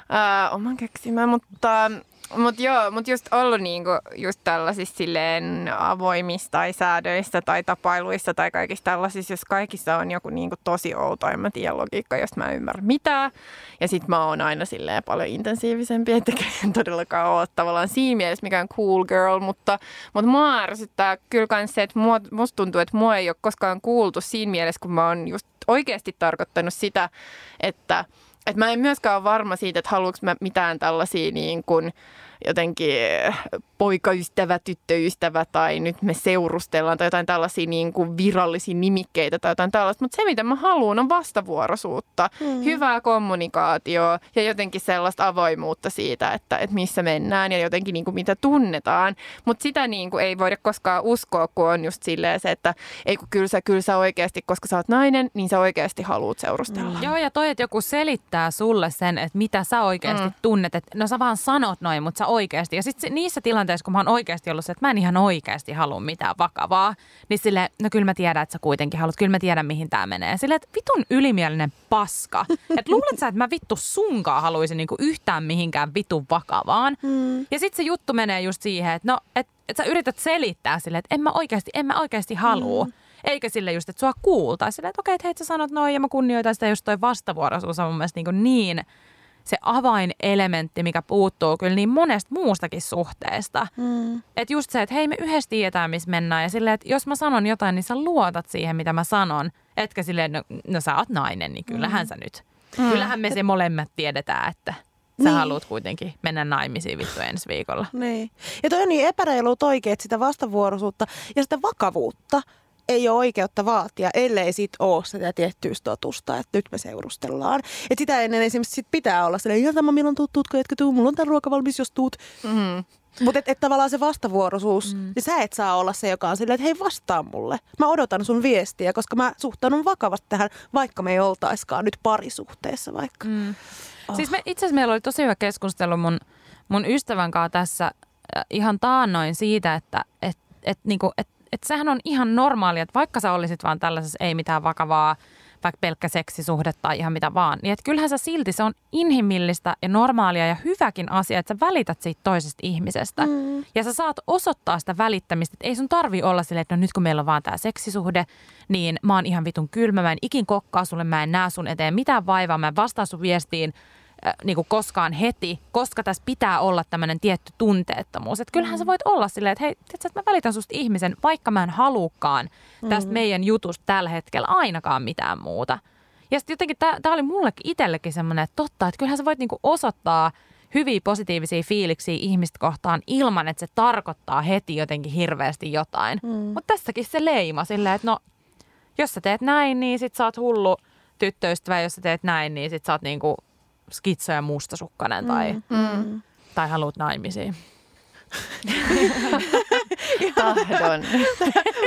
[SPEAKER 1] ää, oman keksimään, mutta mutta joo, mutta just ollut niinku just tällaisissa silleen avoimista tai säädöistä tai tapailuissa tai kaikissa tällaisissa, jos kaikissa on joku niinku tosi outo, en mä tiedä logiikka, jos mä en ymmärrä mitään. Ja sit mä oon aina silleen paljon intensiivisempi, että en todellakaan ole tavallaan siinä mielessä mikään cool girl, mutta, mutta mua ärsyttää kyllä kans se, että mua, musta tuntuu, että mua ei ole koskaan kuultu siinä mielessä, kun mä oon just oikeasti tarkoittanut sitä, että – että mä en myöskään ole varma siitä, että haluanko mä mitään tällaisia niin kuin, jotenkin poikaystävä, tyttöystävä tai nyt me seurustellaan tai jotain tällaisia niin kuin virallisia nimikkeitä tai jotain tällaista. Mutta se, mitä mä haluan, on vastavuoroisuutta, mm. hyvää kommunikaatioa ja jotenkin sellaista avoimuutta siitä, että, että missä mennään ja jotenkin niin kuin mitä tunnetaan. Mutta sitä niin kuin ei voida koskaan uskoa, kun on just silleen se, että ei kun kyllä sä, kyllä sä oikeasti, koska sä oot nainen, niin sä oikeasti haluat seurustella.
[SPEAKER 3] Mm. Joo, ja toi, että joku selittää sulle sen, että mitä sä oikeasti mm. tunnet. Että no sä vaan sanot noin, mutta sä oikeasti. Ja sitten niissä tilanteissa, kun mä oon oikeasti ollut se, että mä en ihan oikeasti halua mitään vakavaa, niin sille, no kyllä mä tiedän, että sä kuitenkin haluat, kyllä mä tiedän, mihin tämä menee. Sille, että vitun ylimielinen paska. Että luulet sä, että mä vittu sunkaan haluaisin niinku yhtään mihinkään vitun vakavaan. Mm. Ja sitten se juttu menee just siihen, että no, että et sä yrität selittää sille, että en mä oikeasti, en mä oikeasti halua. Mm. Eikä sille just, että sua kuultaisi. Sille, että okei, että hei, sä sanot noin ja mä kunnioitan sitä, just toi vastavuoroisuus on mun mielestä niin, niin se avainelementti, mikä puuttuu kyllä niin monesta muustakin suhteesta. Mm. Että just se, että hei me yhdessä tiedetään, missä mennään. Ja silleen, että jos mä sanon jotain, niin sä luotat siihen, mitä mä sanon. Etkä silleen, no, no sä oot nainen, niin kyllähän mm. sä nyt. Mm. Kyllähän me se molemmat tiedetään, että sä niin. haluat kuitenkin mennä naimisiin vittu ensi viikolla.
[SPEAKER 2] Niin. Ja toi on niin epäreilu oikein, että sitä vastavuoroisuutta ja sitä vakavuutta – ei ole oikeutta vaatia, ellei sit ole sitä tiettyä statusta, että nyt me seurustellaan. Et sitä ennen esimerkiksi sit pitää olla sellainen, ihan sama milloin tuut, tuutko, etkö tuu, mulla on tämä ruoka valmis, jos tuut. Mm-hmm. Mutta et, et tavallaan se vastavuoroisuus, mm. niin sä et saa olla se, joka on silleen, että hei vastaa mulle. Mä odotan sun viestiä, koska mä suhtaudun vakavasti tähän, vaikka me ei oltaiskaan nyt parisuhteessa vaikka. Mm.
[SPEAKER 3] Oh. Siis me, itse asiassa meillä oli tosi hyvä keskustelu mun, mun ystävän kanssa tässä äh, ihan taannoin siitä, että et, et, niinku, et että sehän on ihan normaalia, että vaikka sä olisit vaan tällaisessa ei mitään vakavaa, vaikka pelkkä seksisuhde tai ihan mitä vaan, niin että kyllähän sä silti, se on inhimillistä ja normaalia ja hyväkin asia, että sä välität siitä toisesta ihmisestä. Mm. Ja sä saat osoittaa sitä välittämistä, että ei sun tarvi olla silleen, että no nyt kun meillä on vaan tämä seksisuhde, niin mä oon ihan vitun kylmä, mä en ikin kokkaa sulle, mä en näe sun eteen mitään vaivaa, mä en vastaa sun viestiin, niin kuin koskaan heti, koska tässä pitää olla tämmöinen tietty tunteettomuus. Että kyllähän mm. sä voit olla silleen, että hei, tiiätkö, että mä välitän susta ihmisen, vaikka mä en halukaan tästä mm. meidän jutusta tällä hetkellä ainakaan mitään muuta. Ja sitten jotenkin tämä oli mullekin itsellekin semmoinen, että totta, että kyllähän sä voit niinku osoittaa hyviä positiivisia fiiliksiä ihmistä kohtaan ilman, että se tarkoittaa heti jotenkin hirveästi jotain. Mm. Mutta tässäkin se leima silleen, että no, jos sä teet näin, niin sit sä oot hullu tyttöystävä, jos sä teet näin, niin sit sä oot niinku skitso ja mustasukkainen tai, mm. mm. tai haluat naimisiin.
[SPEAKER 1] Tahdon.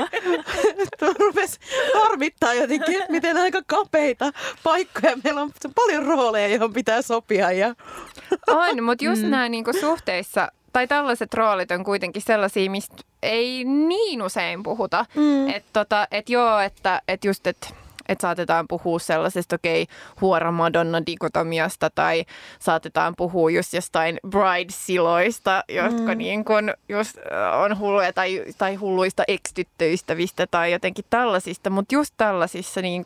[SPEAKER 2] Tuo rupesi harmittaa jotenkin, miten aika kapeita paikkoja. Meillä on paljon rooleja, johon pitää sopia. Ja...
[SPEAKER 1] On, mutta just mm. nämä niinku suhteissa, tai tällaiset roolit on kuitenkin sellaisia, mistä ei niin usein puhuta. Mm. Että tota, et joo, että et just, että että saatetaan puhua sellaisesta, okei, okay, huora Madonna-dikotomiasta tai saatetaan puhua just jostain bride-siloista, jotka mm. niin kun just on hulluja tai, tai hulluista ex-tyttöystävistä tai jotenkin tällaisista, mutta just tällaisissa niin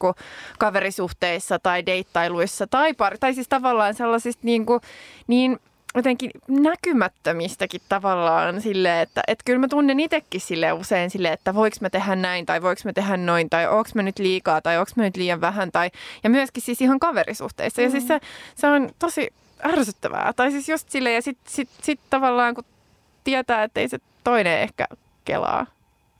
[SPEAKER 1] kaverisuhteissa tai deittailuissa tai, par- tai siis tavallaan sellaisista niin, kuin, niin jotenkin näkymättömistäkin tavallaan sille, että et kyllä mä tunnen itsekin sille usein sille, että voiko mä tehdä näin tai voiko mä tehdä noin tai onko mä nyt liikaa tai onko mä nyt liian vähän tai ja myöskin siis ihan kaverisuhteissa. Mm. Ja siis se, se on tosi ärsyttävää. Tai siis just sille ja sitten sit, sit tavallaan kun tietää, että ei se toinen ehkä kelaa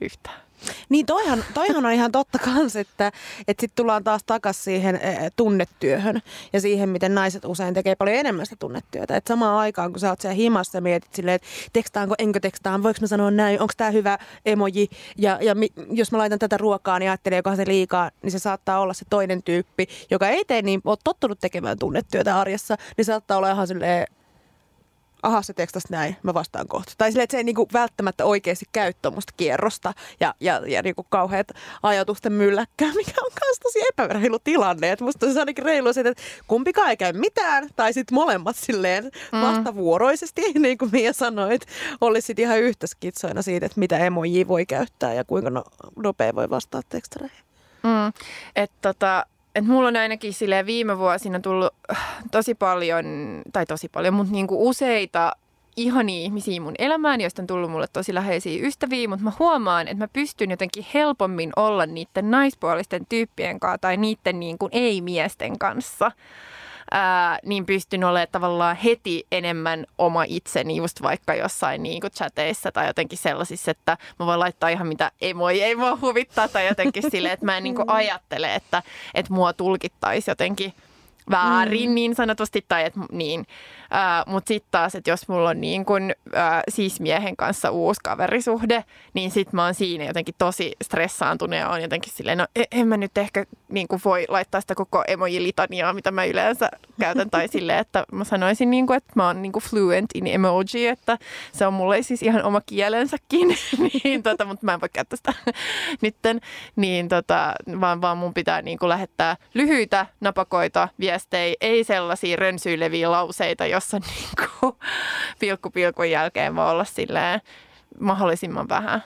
[SPEAKER 1] yhtään.
[SPEAKER 2] Niin toihan, toihan on ihan totta kans, että, että sitten tullaan taas takaisin siihen e, tunnetyöhön ja siihen, miten naiset usein tekee paljon enemmän sitä tunnetyötä. Että samaan aikaan, kun sä oot siellä himassa mietit silleen, että tekstaanko, enkö tekstaan, voiko mä sanoa näin, onko tämä hyvä emoji ja, ja mi, jos mä laitan tätä ruokaa, niin ajattelee, onko se liikaa, niin se saattaa olla se toinen tyyppi, joka ei tee niin, ole tottunut tekemään tunnetyötä arjessa, niin saattaa olla ihan silleen, aha se tekstas näin, mä vastaan kohta. Tai silleen, että se ei niinku välttämättä oikeasti käy tuommoista kierrosta ja, ja, ja niinku kauheat ajatusten mylläkkää, mikä on myös tosi epäreilu tilanne. Et musta se ainakin reilu se, että kumpikaan ei käy mitään, tai sitten molemmat silleen mm. vastavuoroisesti, niin kuin Mia sanoi, että olisi ihan yhtä skitsoina siitä, että mitä emoji voi käyttää ja kuinka no, nopea voi vastata tekstareihin.
[SPEAKER 1] Mm. Että tota, et mulla on ainakin silleen viime vuosina tullut äh, tosi paljon, tai tosi paljon, mutta niinku useita ihania ihmisiä mun elämään, joista on tullut mulle tosi läheisiä ystäviä, mutta mä huomaan, että mä pystyn jotenkin helpommin olla niiden naispuolisten tyyppien kanssa tai niiden niin kuin ei-miesten kanssa. Ää, niin pystyn olemaan tavallaan heti enemmän oma itseni just vaikka jossain niin kuin chateissa tai jotenkin sellaisissa, että mä voin laittaa ihan mitä emoi ei mua huvittaa tai jotenkin silleen, että mä en niin kuin ajattele, että, että mua tulkittaisi jotenkin väärin mm. niin sanotusti tai että niin. Mutta sitten taas, että jos mulla on niin kun, uh, siis miehen kanssa uusi kaverisuhde, niin sitten mä oon siinä jotenkin tosi stressaantunut ja on jotenkin silleen, no e, en mä nyt ehkä niin voi laittaa sitä koko emoji-litaniaa, mitä mä yleensä käytän, tai silleen, että mä sanoisin, niin kun, että mä oon niin fluent in emoji, että se on mulle siis ihan oma kielensäkin, niin, tota, mutta mä en voi käyttää sitä nytten, niin tota, vaan, vaan mun pitää niin lähettää lyhyitä napakoita viestejä, ei sellaisia rönsyileviä lauseita, jossa niin kuin, pilkku pilkun jälkeen voi olla silleen mahdollisimman vähän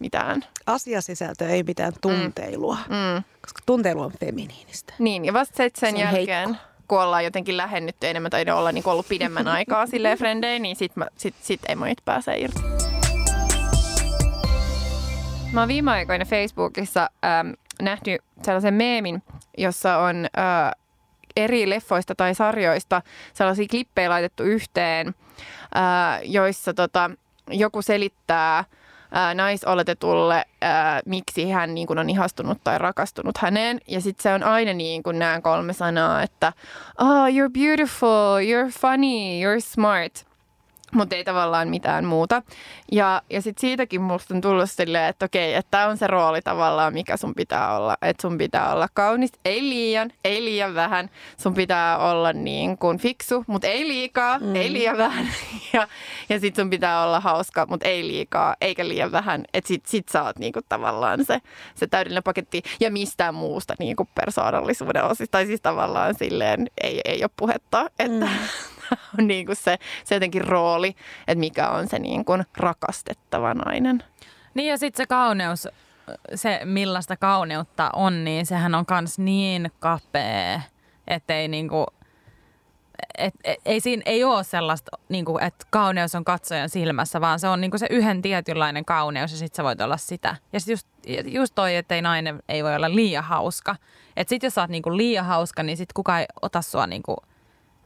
[SPEAKER 1] mitään.
[SPEAKER 2] Asiasisältö ei mitään tunteilua, mm. Mm. koska tunteilu on feminiinistä.
[SPEAKER 1] Niin, ja vasta sen, sen jälkeen, heikko. kun ollaan jotenkin lähennytty enemmän tai olla niin ollut pidemmän aikaa silleen frendejä, niin sit, mä, sit, sit emoit pääsee irti. Mä oon viime aikoina Facebookissa ähm, nähty sellaisen meemin, jossa on äh, eri leffoista tai sarjoista sellaisia klippejä laitettu yhteen, joissa tota, joku selittää ää, naisoletetulle, miksi hän niin kuin on ihastunut tai rakastunut häneen. Ja sitten se on aina niin kuin nämä kolme sanaa, että oh, you're beautiful, you're funny, you're smart – mutta ei tavallaan mitään muuta. Ja, ja sitten siitäkin musta on tullut silleen, että okei, että tämä on se rooli tavallaan, mikä sun pitää olla. Että sun pitää olla kaunis, ei liian, ei liian vähän. Sun pitää olla niin kuin fiksu, mutta ei liikaa, mm. ei liian vähän. Ja, ja sitten sun pitää olla hauska, mutta ei liikaa, eikä liian vähän. Että sit, sit sä oot niin kuin tavallaan se, se täydellinen paketti. Ja mistään muusta niin kuin persoonallisuuden osista. Tai siis tavallaan silleen ei, ei ole puhetta, että... Mm on niin kuin se, se jotenkin rooli, että mikä on se niin kuin rakastettava nainen.
[SPEAKER 3] Niin ja sitten se kauneus, se millaista kauneutta on, niin sehän on myös niin kapea, ettei niinku, et, et, ei siinä ei ole sellaista, niinku, että kauneus on katsojan silmässä, vaan se on niinku se yhden tietynlainen kauneus ja sitten sä voit olla sitä. Ja sitten just, just toi, että ei nainen ei voi olla liian hauska. Että sitten jos sä oot niinku liian hauska, niin sitten kukaan ei ota sua niinku –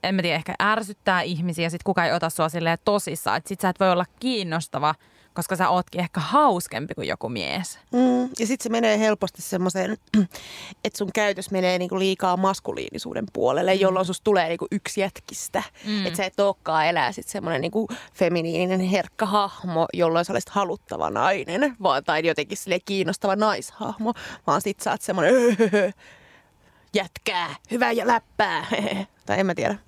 [SPEAKER 3] en mä tiedä, ehkä ärsyttää ihmisiä, sit kuka ei ota sua silleen tosissaan, että sit sä et voi olla kiinnostava, koska sä ootkin ehkä hauskempi kuin joku mies.
[SPEAKER 2] Mm, ja sitten se menee helposti semmoiseen, että sun käytös menee niinku liikaa maskuliinisuuden puolelle, mm. jolloin susta tulee niinku yksi jätkistä. Mm. Että sä et olekaan elää sitten semmoinen niinku feminiininen herkkä hahmo, jolloin sä olisit haluttava nainen, vaan, tai jotenkin sille kiinnostava naishahmo, vaan sit sä oot semmoinen jätkää, hyvää ja läppää. tai en mä tiedä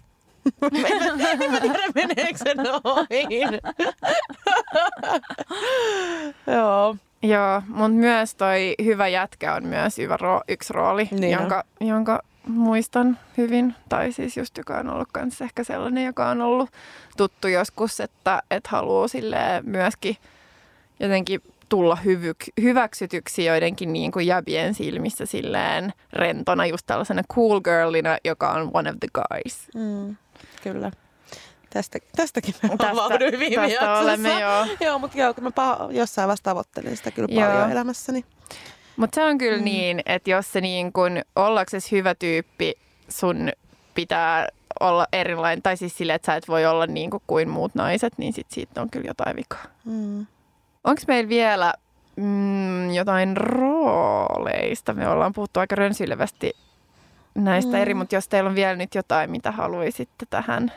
[SPEAKER 2] en tiedä, meneekö se noin. Joo.
[SPEAKER 1] Joo, mutta myös toi hyvä jätkä on myös hyvä ro- yksi rooli, niin jonka, jonka muistan hyvin. Tai siis just joka on ollut kanssa ehkä sellainen, joka on ollut tuttu joskus, että, että haluaa myöskin jotenkin tulla hyvyk- hyväksytyksi joidenkin niin kuin jäbien silmissä silleen rentona, just tällaisena cool girlina, joka on one of the guys.
[SPEAKER 2] Mm kyllä. Tästä, tästäkin me tästä, havahduin viime tästä jaksossa.
[SPEAKER 1] olemme joo.
[SPEAKER 2] joo, mutta joo, mä pah- jossain vasta tavoittelin sitä kyllä joo. paljon elämässäni.
[SPEAKER 1] Mutta se on kyllä mm. niin, että jos se niin kun ollaksesi hyvä tyyppi, sun pitää olla erilainen, tai siis sille, että sä et voi olla niin kuin, kuin muut naiset, niin sit siitä on kyllä jotain vikaa. Mm. Onko meillä vielä mm, jotain rooleista? Me ollaan puhuttu aika rönsylevästi näistä mm. eri, mutta jos teillä on vielä nyt jotain, mitä haluaisitte tähän.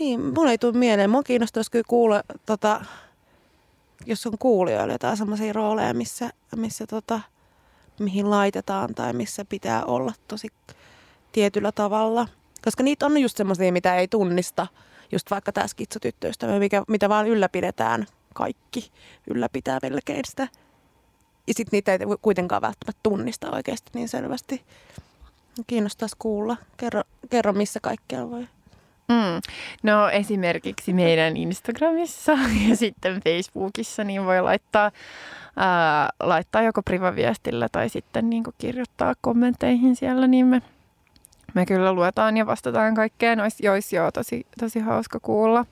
[SPEAKER 2] Niin, mun ei tule mieleen. Mua kiinnostaisi kyllä kuulla, tota, jos on kuulijoilla jotain sellaisia rooleja, missä, missä tota, mihin laitetaan tai missä pitää olla tosi tietyllä tavalla. Koska niitä on just semmoisia, mitä ei tunnista. Just vaikka tämä skitsotyttöystävä, mikä, mitä vaan ylläpidetään. Kaikki ylläpitää melkein sitä ja sitten niitä ei kuitenkaan välttämättä tunnista oikeasti niin selvästi. Kiinnostaisi kuulla. Kerro, kerro missä kaikkialla voi.
[SPEAKER 1] Mm. No esimerkiksi meidän Instagramissa ja sitten Facebookissa niin voi laittaa, ää, laittaa joko privaviestillä tai sitten niin kirjoittaa kommentteihin siellä, niin me, me kyllä luetaan ja vastataan kaikkeen. Olisi, olisi jo tosi, tosi hauska kuulla.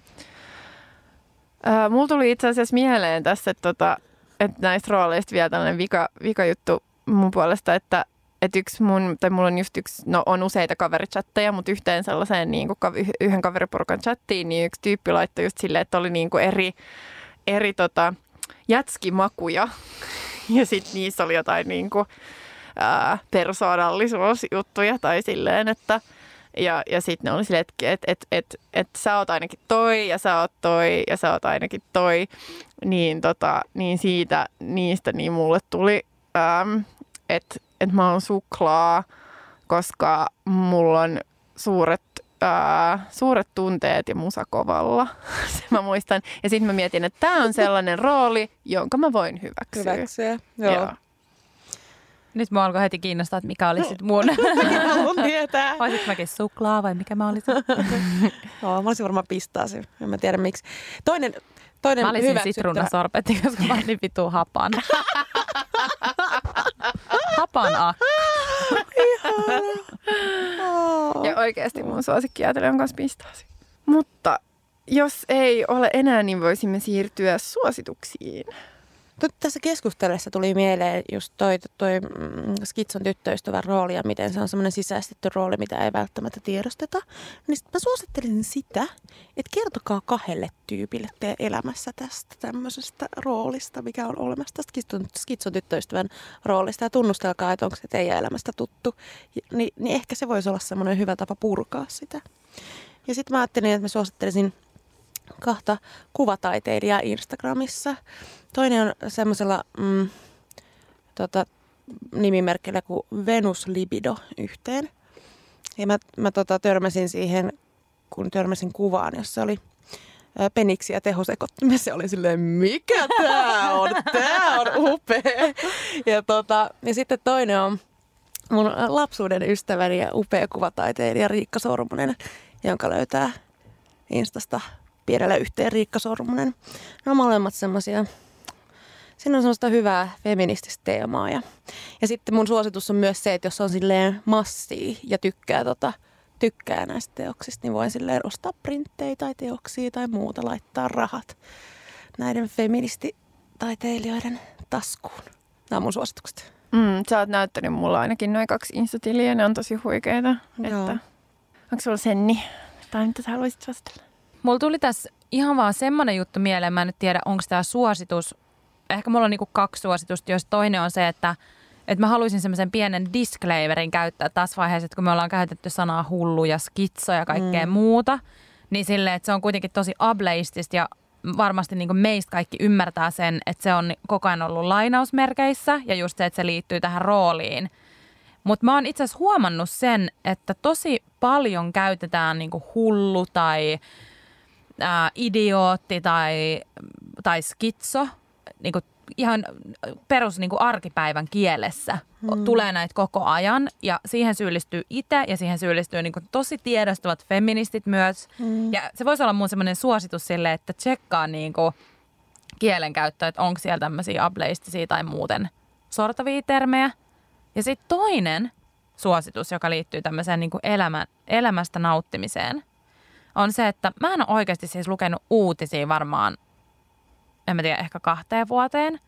[SPEAKER 1] Mulla tuli itse asiassa mieleen tässä, että tota, että näistä rooleista vielä tällainen vika, vika juttu mun puolesta, että, että yksi mun, tai mulla on just yksi, no on useita kaverichatteja, mutta yhteen sellaiseen niin kuin, yhden kaveriporukan chattiin, niin yksi tyyppi laittoi just silleen, että oli niin kuin eri, eri tota, jätskimakuja. Ja sitten niissä oli jotain niin kuin, ää, persoonallisuusjuttuja tai silleen, että ja, ja sitten ne oli silleen, että et, et, et, et, sä oot ainakin toi ja sä oot toi ja sä oot ainakin toi. Niin, tota, niin siitä, niistä niin mulle tuli, että et mä oon suklaa, koska mulla on suuret ää, suuret tunteet ja musakovalla. Se mä muistan. Ja sitten mä mietin, että tämä on sellainen rooli, jonka mä voin hyväksyä.
[SPEAKER 2] Hyväksyä, joo. joo.
[SPEAKER 3] Nyt mua alkoi heti kiinnostaa, että mikä olisi sitten mun.
[SPEAKER 2] mun tietää.
[SPEAKER 3] Olisit mäkin suklaa vai mikä mä olisin?
[SPEAKER 2] no, mä olisin varmaan pistaasi. En mä tiedä miksi. Toinen, toinen
[SPEAKER 3] Mä olisin sitruunasorbetti, koska mä olin niin vitu hapan. hapan akka.
[SPEAKER 1] ja oikeasti mun suosikkijäätelö on kanssa pistaasi. Mutta jos ei ole enää, niin voisimme siirtyä suosituksiin.
[SPEAKER 2] Tässä keskustelussa tuli mieleen just toi, toi mm, skitson tyttöystävän rooli ja miten se on semmoinen sisäistetty rooli, mitä ei välttämättä tiedosteta. Niin mä suosittelisin sitä, että kertokaa kahdelle tyypille teidän elämässä tästä tämmöisestä roolista, mikä on olemassa tästä skitson, skitson tyttöystävän roolista ja tunnustelkaa, että onko se teidän elämästä tuttu. Ni, niin ehkä se voisi olla semmoinen hyvä tapa purkaa sitä. Ja sitten mä ajattelin, että mä suosittelisin kahta kuvataiteilijaa Instagramissa. Toinen on semmoisella mm, tota, nimimerkillä kuin Venus Libido yhteen. Ja mä, mä tota, törmäsin siihen, kun törmäsin kuvaan, jossa oli peniksi ja tehosekoittimessa. Oli silleen, mikä tää on? Tää on upea. Ja, tota, ja sitten toinen on mun lapsuuden ystäväni ja upea kuvataiteilija Riikka Sormunen, jonka löytää Instasta pienellä yhteen Riikka Sormunen. Ne on molemmat semmoisia siinä on semmoista hyvää feminististä teemaa. Ja, ja sitten mun suositus on myös se, että jos on silleen massia ja tykkää, tota, tykkää näistä teoksista, niin voin silleen ostaa printtejä tai teoksia tai muuta, laittaa rahat näiden feministitaiteilijoiden taskuun. Nämä on mun suositukset.
[SPEAKER 1] Mm, sä oot näyttänyt mulla ainakin noin kaksi instatiliä, ne on tosi huikeita. Että, onko sulla Senni? Tai mitä sä haluaisit suositella?
[SPEAKER 3] Mulla tuli tässä ihan vaan semmoinen juttu mieleen, mä en nyt tiedä, onko tämä suositus. Ehkä mulla on niinku kaksi suositusta, jos toinen on se, että, että mä haluaisin semmoisen pienen disclaimerin käyttää tässä vaiheessa, että kun me ollaan käytetty sanaa hullu ja skitso ja kaikkea mm. muuta, niin silleen, että se on kuitenkin tosi ableistista ja varmasti niin meistä kaikki ymmärtää sen, että se on koko ajan ollut lainausmerkeissä ja just se, että se liittyy tähän rooliin. Mutta mä oon itse asiassa huomannut sen, että tosi paljon käytetään niin hullu tai ää, idiootti tai, tai skitso niin kuin ihan perus niin kuin arkipäivän kielessä hmm. tulee näitä koko ajan ja siihen syyllistyy itse ja siihen syyllistyy niin kuin tosi tiedostavat feministit myös. Hmm. Ja se voisi olla mun semmoinen suositus sille, että tsekkaa niin kuin kielenkäyttöä, että onko siellä tämmöisiä ableistisia tai muuten sortavia termejä. Ja sitten toinen suositus, joka liittyy tämmöiseen niin kuin elämä, elämästä nauttimiseen – on se, että mä en ole oikeasti siis lukenut uutisia varmaan, en mä tiedä, ehkä kahteen vuoteen.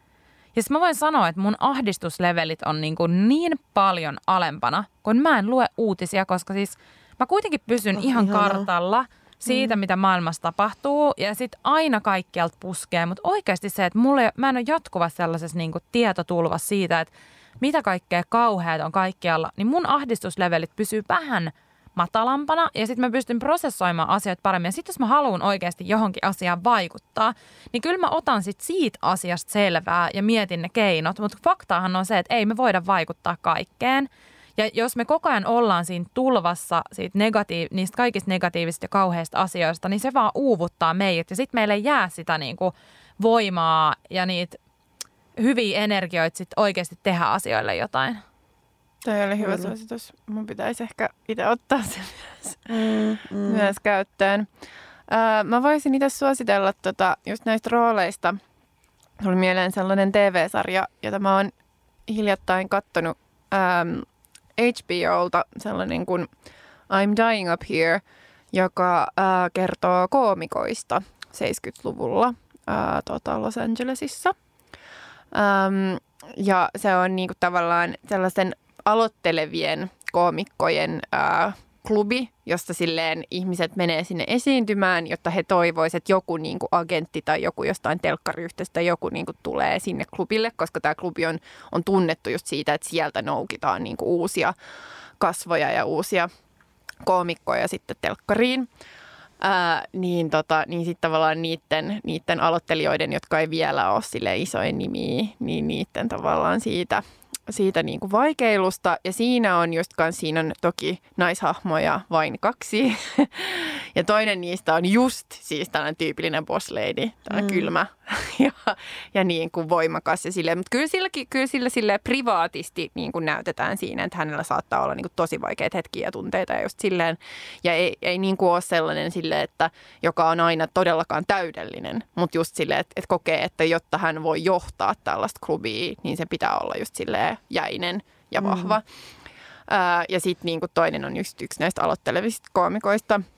[SPEAKER 3] Ja mä voin sanoa, että mun ahdistuslevelit on niin, kuin niin paljon alempana, kun mä en lue uutisia, koska siis mä kuitenkin pysyn oh, ihan ihanaa. kartalla siitä, mm. mitä maailmassa tapahtuu. Ja sitten aina kaikkialta puskee, mutta oikeasti se, että mulle, mä en ole jatkuvasti sellaisessa niin kuin tietotulvassa siitä, että mitä kaikkea kauheat on kaikkialla, niin mun ahdistuslevelit pysyy vähän – matalampana ja sitten mä pystyn prosessoimaan asioita paremmin. Ja sitten jos mä haluan oikeasti johonkin asiaan vaikuttaa, niin kyllä mä otan sit siitä asiasta selvää ja mietin ne keinot. Mutta faktaahan on se, että ei me voida vaikuttaa kaikkeen. Ja jos me koko ajan ollaan siinä tulvassa siitä negatiiv- niistä kaikista negatiivisista ja kauheista asioista, niin se vaan uuvuttaa meidät. Ja sitten meille ei jää sitä niinku voimaa ja niitä hyviä energioita sit oikeasti tehdä asioille jotain.
[SPEAKER 1] Toi oli hyvä Kyllä. suositus. Mun pitäisi ehkä itse ottaa se myös, mm, mm. myös käyttöön. Öö, mä voisin itse suositella tota, just näistä rooleista. Tuli mieleen sellainen TV-sarja, jota mä oon hiljattain kattonut ähm, HBOlta, sellainen kuin I'm Dying Up Here, joka äh, kertoo koomikoista 70-luvulla äh, tota Los Angelesissa. Ähm, ja se on niinku tavallaan sellaisen aloittelevien koomikkojen ää, klubi, josta silleen ihmiset menee sinne esiintymään, jotta he toivoisivat, että joku niin kuin agentti tai joku jostain telkkariyhteistä joku niin kuin tulee sinne klubille, koska tämä klubi on, on tunnettu just siitä, että sieltä noukitaan niin kuin uusia kasvoja ja uusia koomikkoja sitten telkkariin. Ää, niin tota, niin sitten tavallaan niiden, niiden aloittelijoiden, jotka ei vielä ole sille isoin nimiä, niin niiden tavallaan siitä – siitä niin kuin vaikeilusta. Ja siinä on just kans, siinä on toki naishahmoja vain kaksi. ja toinen niistä on just siis tällainen tyypillinen boss lady, tällainen mm. kylmä ja, ja niin kuin voimakas. Ja sille, mutta kyllä, silläkin, kyllä sillä sille privaatisti niin kuin näytetään siinä, että hänellä saattaa olla niin kuin tosi vaikeita hetkiä ja tunteita ja just silleen. Ja ei, ei niin kuin ole sellainen sille, että joka on aina todellakaan täydellinen, mutta just silleen, että, että kokee, että jotta hän voi johtaa tällaista klubia, niin se pitää olla just silleen jäinen ja mm. vahva. Mm. Ää, ja sitten niin toinen on just yksi näistä aloittelevista koomikoista –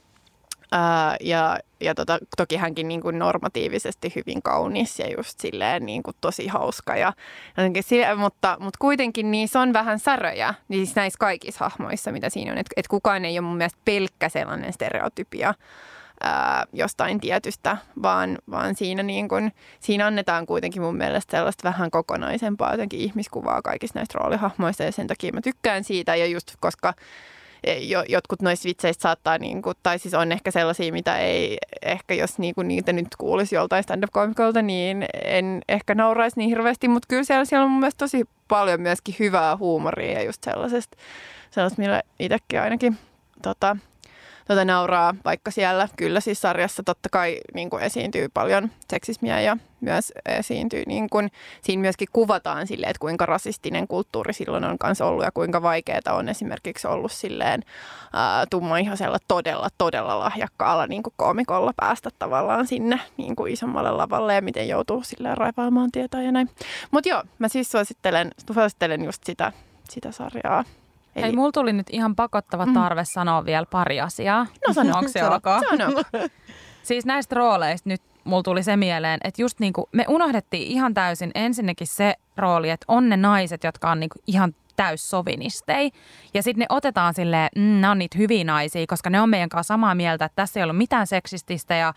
[SPEAKER 1] ja ja tota, toki hänkin niin kuin normatiivisesti hyvin kaunis ja just silleen niin kuin tosi hauska. Ja sille, mutta, mutta kuitenkin niissä on vähän säröjä niin siis näissä kaikissa hahmoissa, mitä siinä on. Että et kukaan ei ole mun mielestä pelkkä sellainen stereotypia ää, jostain tietystä, vaan, vaan siinä, niin kuin, siinä annetaan kuitenkin mun mielestä sellaista vähän kokonaisempaa jotenkin ihmiskuvaa kaikista näistä roolihahmoista ja sen takia mä tykkään siitä ja just koska jo, jotkut noista vitseistä saattaa, niin kuin, tai siis on ehkä sellaisia, mitä ei ehkä, jos niin kuin niitä nyt kuulisi joltain stand-up-komikolta, niin en ehkä nauraisi niin hirveästi, mutta kyllä siellä, siellä on mun mielestä tosi paljon myöskin hyvää huumoria ja just sellaisesta, sellaista, millä itsekin ainakin tota, tota nauraa, vaikka siellä kyllä siis sarjassa totta kai niin kuin esiintyy paljon seksismiä ja myös esiintyy, niin kuin, siinä myöskin kuvataan silleen, että kuinka rasistinen kulttuuri silloin on kanssa ollut ja kuinka vaikeaa on esimerkiksi ollut silleen ää, tummaihoisella todella, todella lahjakkaalla niin kuin koomikolla päästä tavallaan sinne niin kuin isommalle lavalle ja miten joutuu silleen raivaamaan tietoa ja näin. Mutta joo, mä siis suosittelen, suosittelen just sitä, sitä sarjaa.
[SPEAKER 3] Eli... Hei, mulla tuli nyt ihan pakottava mm. tarve mm. sanoa vielä pari asiaa.
[SPEAKER 1] No sano.
[SPEAKER 3] Onko se ok?
[SPEAKER 1] Sano.
[SPEAKER 3] siis näistä rooleista nyt mulla tuli se mieleen, että just niin kuin me unohdettiin ihan täysin ensinnäkin se rooli, että on ne naiset, jotka on niin kuin ihan täyssovinisteja. Ja sitten ne otetaan silleen, mm, ne on niitä hyviä naisia, koska ne on meidän kanssa samaa mieltä, että tässä ei ollut mitään seksististä ja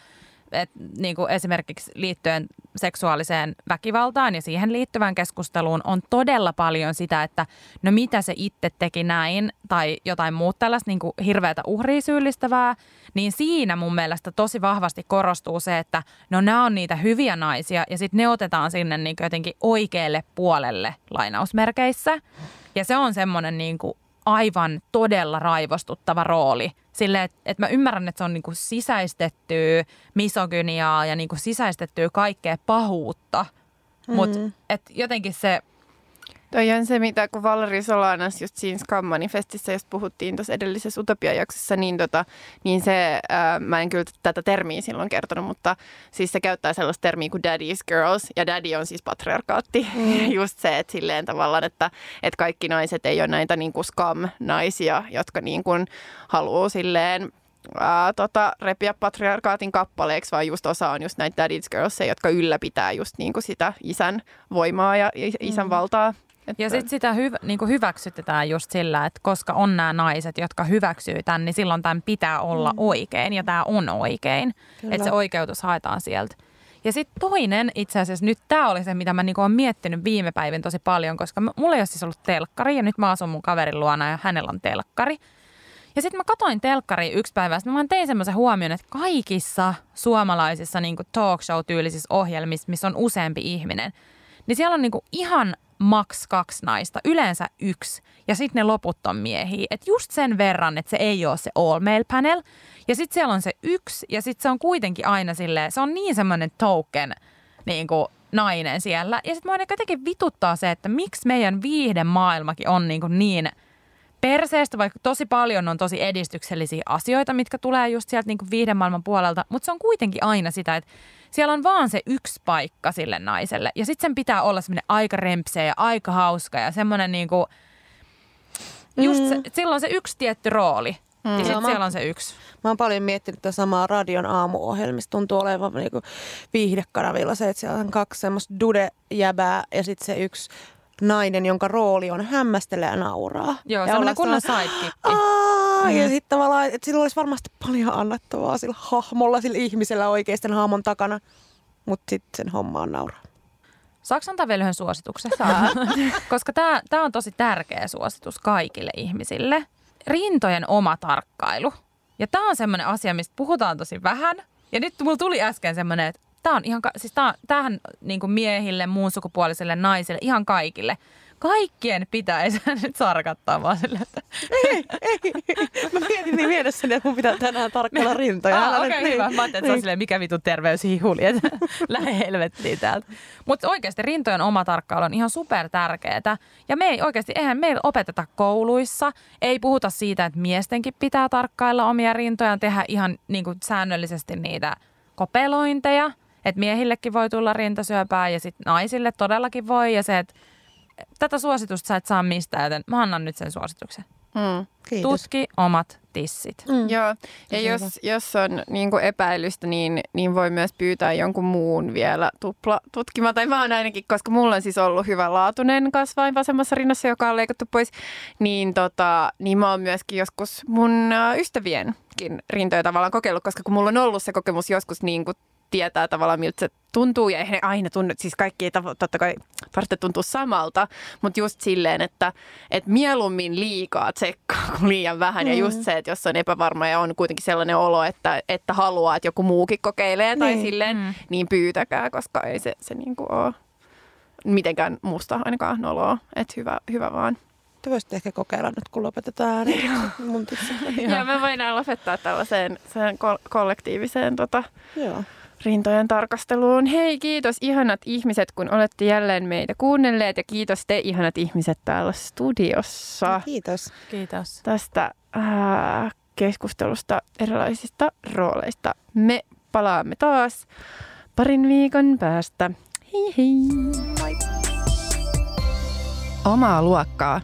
[SPEAKER 3] et, niin kuin esimerkiksi liittyen seksuaaliseen väkivaltaan ja siihen liittyvään keskusteluun on todella paljon sitä, että no mitä se itse teki näin tai jotain muuta tällaista niin kuin hirveätä uhria syyllistävää, niin siinä mun mielestä tosi vahvasti korostuu se, että no nämä on niitä hyviä naisia ja sitten ne otetaan sinne niin jotenkin oikealle puolelle lainausmerkeissä. Ja se on semmoinen niin kuin aivan todella raivostuttava rooli. Sille, että et mä ymmärrän, että se on niinku sisäistettyä misogyniaa ja niinku sisäistettyä kaikkea pahuutta. Mm. Mutta jotenkin se
[SPEAKER 1] Toi on se, mitä kun Valeri Solanas just siinä Scam-manifestissa, josta puhuttiin tuossa edellisessä Utopia-jaksossa, niin, tota, niin se, ää, mä en kyllä tätä termiä silloin kertonut, mutta siis se käyttää sellaista termiä kuin daddy's girls, ja daddy on siis patriarkaatti. Mm. Just se, että silleen tavallaan, että, että kaikki naiset ei ole näitä niin kuin scam-naisia, jotka niin kuin haluaa silleen ää, tota, repiä patriarkaatin kappaleeksi, vaan just osa on just näitä daddy's girls, jotka ylläpitää just niin kuin sitä isän voimaa ja isän mm. valtaa
[SPEAKER 3] että... Ja sitten sitä hyv- niin hyväksytetään just sillä, että koska on nämä naiset, jotka hyväksyy tämän, niin silloin tämän pitää olla mm. oikein ja tämä on oikein. Että se oikeutus haetaan sieltä. Ja sitten toinen itse asiassa, nyt tämä oli se, mitä mä niinku olen miettinyt viime päivin tosi paljon, koska mulla ei ole siis ollut telkkari ja nyt mä asun mun kaverin luona ja hänellä on telkkari. Ja sitten mä katoin telkkari yksi päivä, ja mä vaan tein semmoisen huomioon, että kaikissa suomalaisissa niin talk show-tyylisissä ohjelmissa, missä on useampi ihminen, niin siellä on niin ihan maks kaksi naista, yleensä yksi, ja sitten ne loput on miehiä. Et just sen verran, että se ei ole se all male panel. Ja sitten siellä on se yksi, ja sitten se on kuitenkin aina silleen, se on niin semmoinen token niin kuin nainen siellä. Ja sitten mua jotenkin vituttaa se, että miksi meidän viihden maailmakin on niin, kuin niin perseestä, vaikka tosi paljon on tosi edistyksellisiä asioita, mitkä tulee just sieltä niin kuin maailman puolelta, mutta se on kuitenkin aina sitä, että siellä on vaan se yksi paikka sille naiselle. Ja sitten sen pitää olla semmoinen aika rempseä ja aika hauska ja semmoinen niinku, just se, mm. silloin se yksi tietty rooli. Mm. Ja sitten siellä on se yksi.
[SPEAKER 2] Mä oon paljon miettinyt tätä samaa radion aamuohjelmista. Tuntuu olevan niinku viihdekanavilla se, että siellä on kaksi semmoista dude-jäbää ja sitten se yksi nainen, jonka rooli on hämmästellä ja nauraa.
[SPEAKER 3] Joo,
[SPEAKER 2] ja
[SPEAKER 3] semmoinen kunnon sidekick. Mm.
[SPEAKER 2] ja sitten tavallaan, että sillä olisi varmasti paljon annettavaa sillä hahmolla, sillä ihmisellä oikeisten hahmon takana. Mutta sitten sen homma on nauraa.
[SPEAKER 3] Saanko antaa vielä yhden suosituksen? Saa. Koska tämä on tosi tärkeä suositus kaikille ihmisille. Rintojen oma tarkkailu. Ja tämä on semmoinen asia, mistä puhutaan tosi vähän. Ja nyt mulla tuli äsken semmoinen, että tämä on ihan, siis tää, tämähän niin kuin miehille, muun sukupuolisille naisille, ihan kaikille. Kaikkien pitäisi nyt sarkattaa vaan sille, että
[SPEAKER 2] ei, ei. Mä mietin niin mielessäni, että mun pitää tänään tarkkailla rintoja.
[SPEAKER 3] Ah, okei, okay, hyvä. Mä ajattelin, että se on silleen, mikä vitun terveyshihuli, että lähde helvettiin täältä. Mutta oikeasti rintojen oma tarkkailu on ihan super tärkeää. Ja me ei oikeasti, eihän meillä opeteta kouluissa, ei puhuta siitä, että miestenkin pitää tarkkailla omia rintojaan, tehdä ihan niin kuin säännöllisesti niitä kopelointeja. Että miehillekin voi tulla rintasyöpää ja sitten naisille todellakin voi. Ja se, että tätä suositusta sä et saa mistään, joten mä annan nyt sen suosituksen.
[SPEAKER 1] Mm.
[SPEAKER 2] Kiitos.
[SPEAKER 3] Tutki omat tissit.
[SPEAKER 2] Mm.
[SPEAKER 1] Joo, ja jos, jos on niin kuin epäilystä, niin, niin voi myös pyytää jonkun muun vielä tupla tutkimaan. Tai mä oon ainakin, koska mulla on siis ollut hyvänlaatuinen kasvain vasemmassa rinnassa, joka on leikattu pois, niin, tota, niin mä oon myöskin joskus mun ystävienkin rintoja tavallaan kokeillut, koska kun mulla on ollut se kokemus joskus niin kuin tietää tavallaan, miltä se tuntuu, ja eihän ne aina tunnu, siis kaikki ei totta kai tarvitse tuntua samalta, mutta just silleen, että, että mieluummin liikaa tsekkaa kuin liian vähän, ja just se, että jos on epävarma ja on kuitenkin sellainen olo, että, että haluaa, että joku muukin kokeilee tai
[SPEAKER 2] Niin.
[SPEAKER 1] silleen,
[SPEAKER 3] Mm.
[SPEAKER 1] niin pyytäkää, koska ei se, se niinku ole mitenkään musta ainakaan noloa, että hyvä, hyvä vaan.
[SPEAKER 2] Te voisitte ehkä kokeilla nyt, kun lopetetaan ääni. mun.
[SPEAKER 1] Ja me voidaan lopettaa tällaiseen sen kol- kollektiiviseen tota,
[SPEAKER 2] Joo.
[SPEAKER 1] Rintojen tarkasteluun. Hei, kiitos ihanat ihmiset, kun olette jälleen meitä kuunnelleet ja kiitos te ihanat ihmiset täällä studiossa
[SPEAKER 2] Kiitos.
[SPEAKER 3] Kiitos.
[SPEAKER 1] tästä ää, keskustelusta erilaisista rooleista. Me palaamme taas parin viikon päästä. Hei hei! Moi! Omaa luokkaa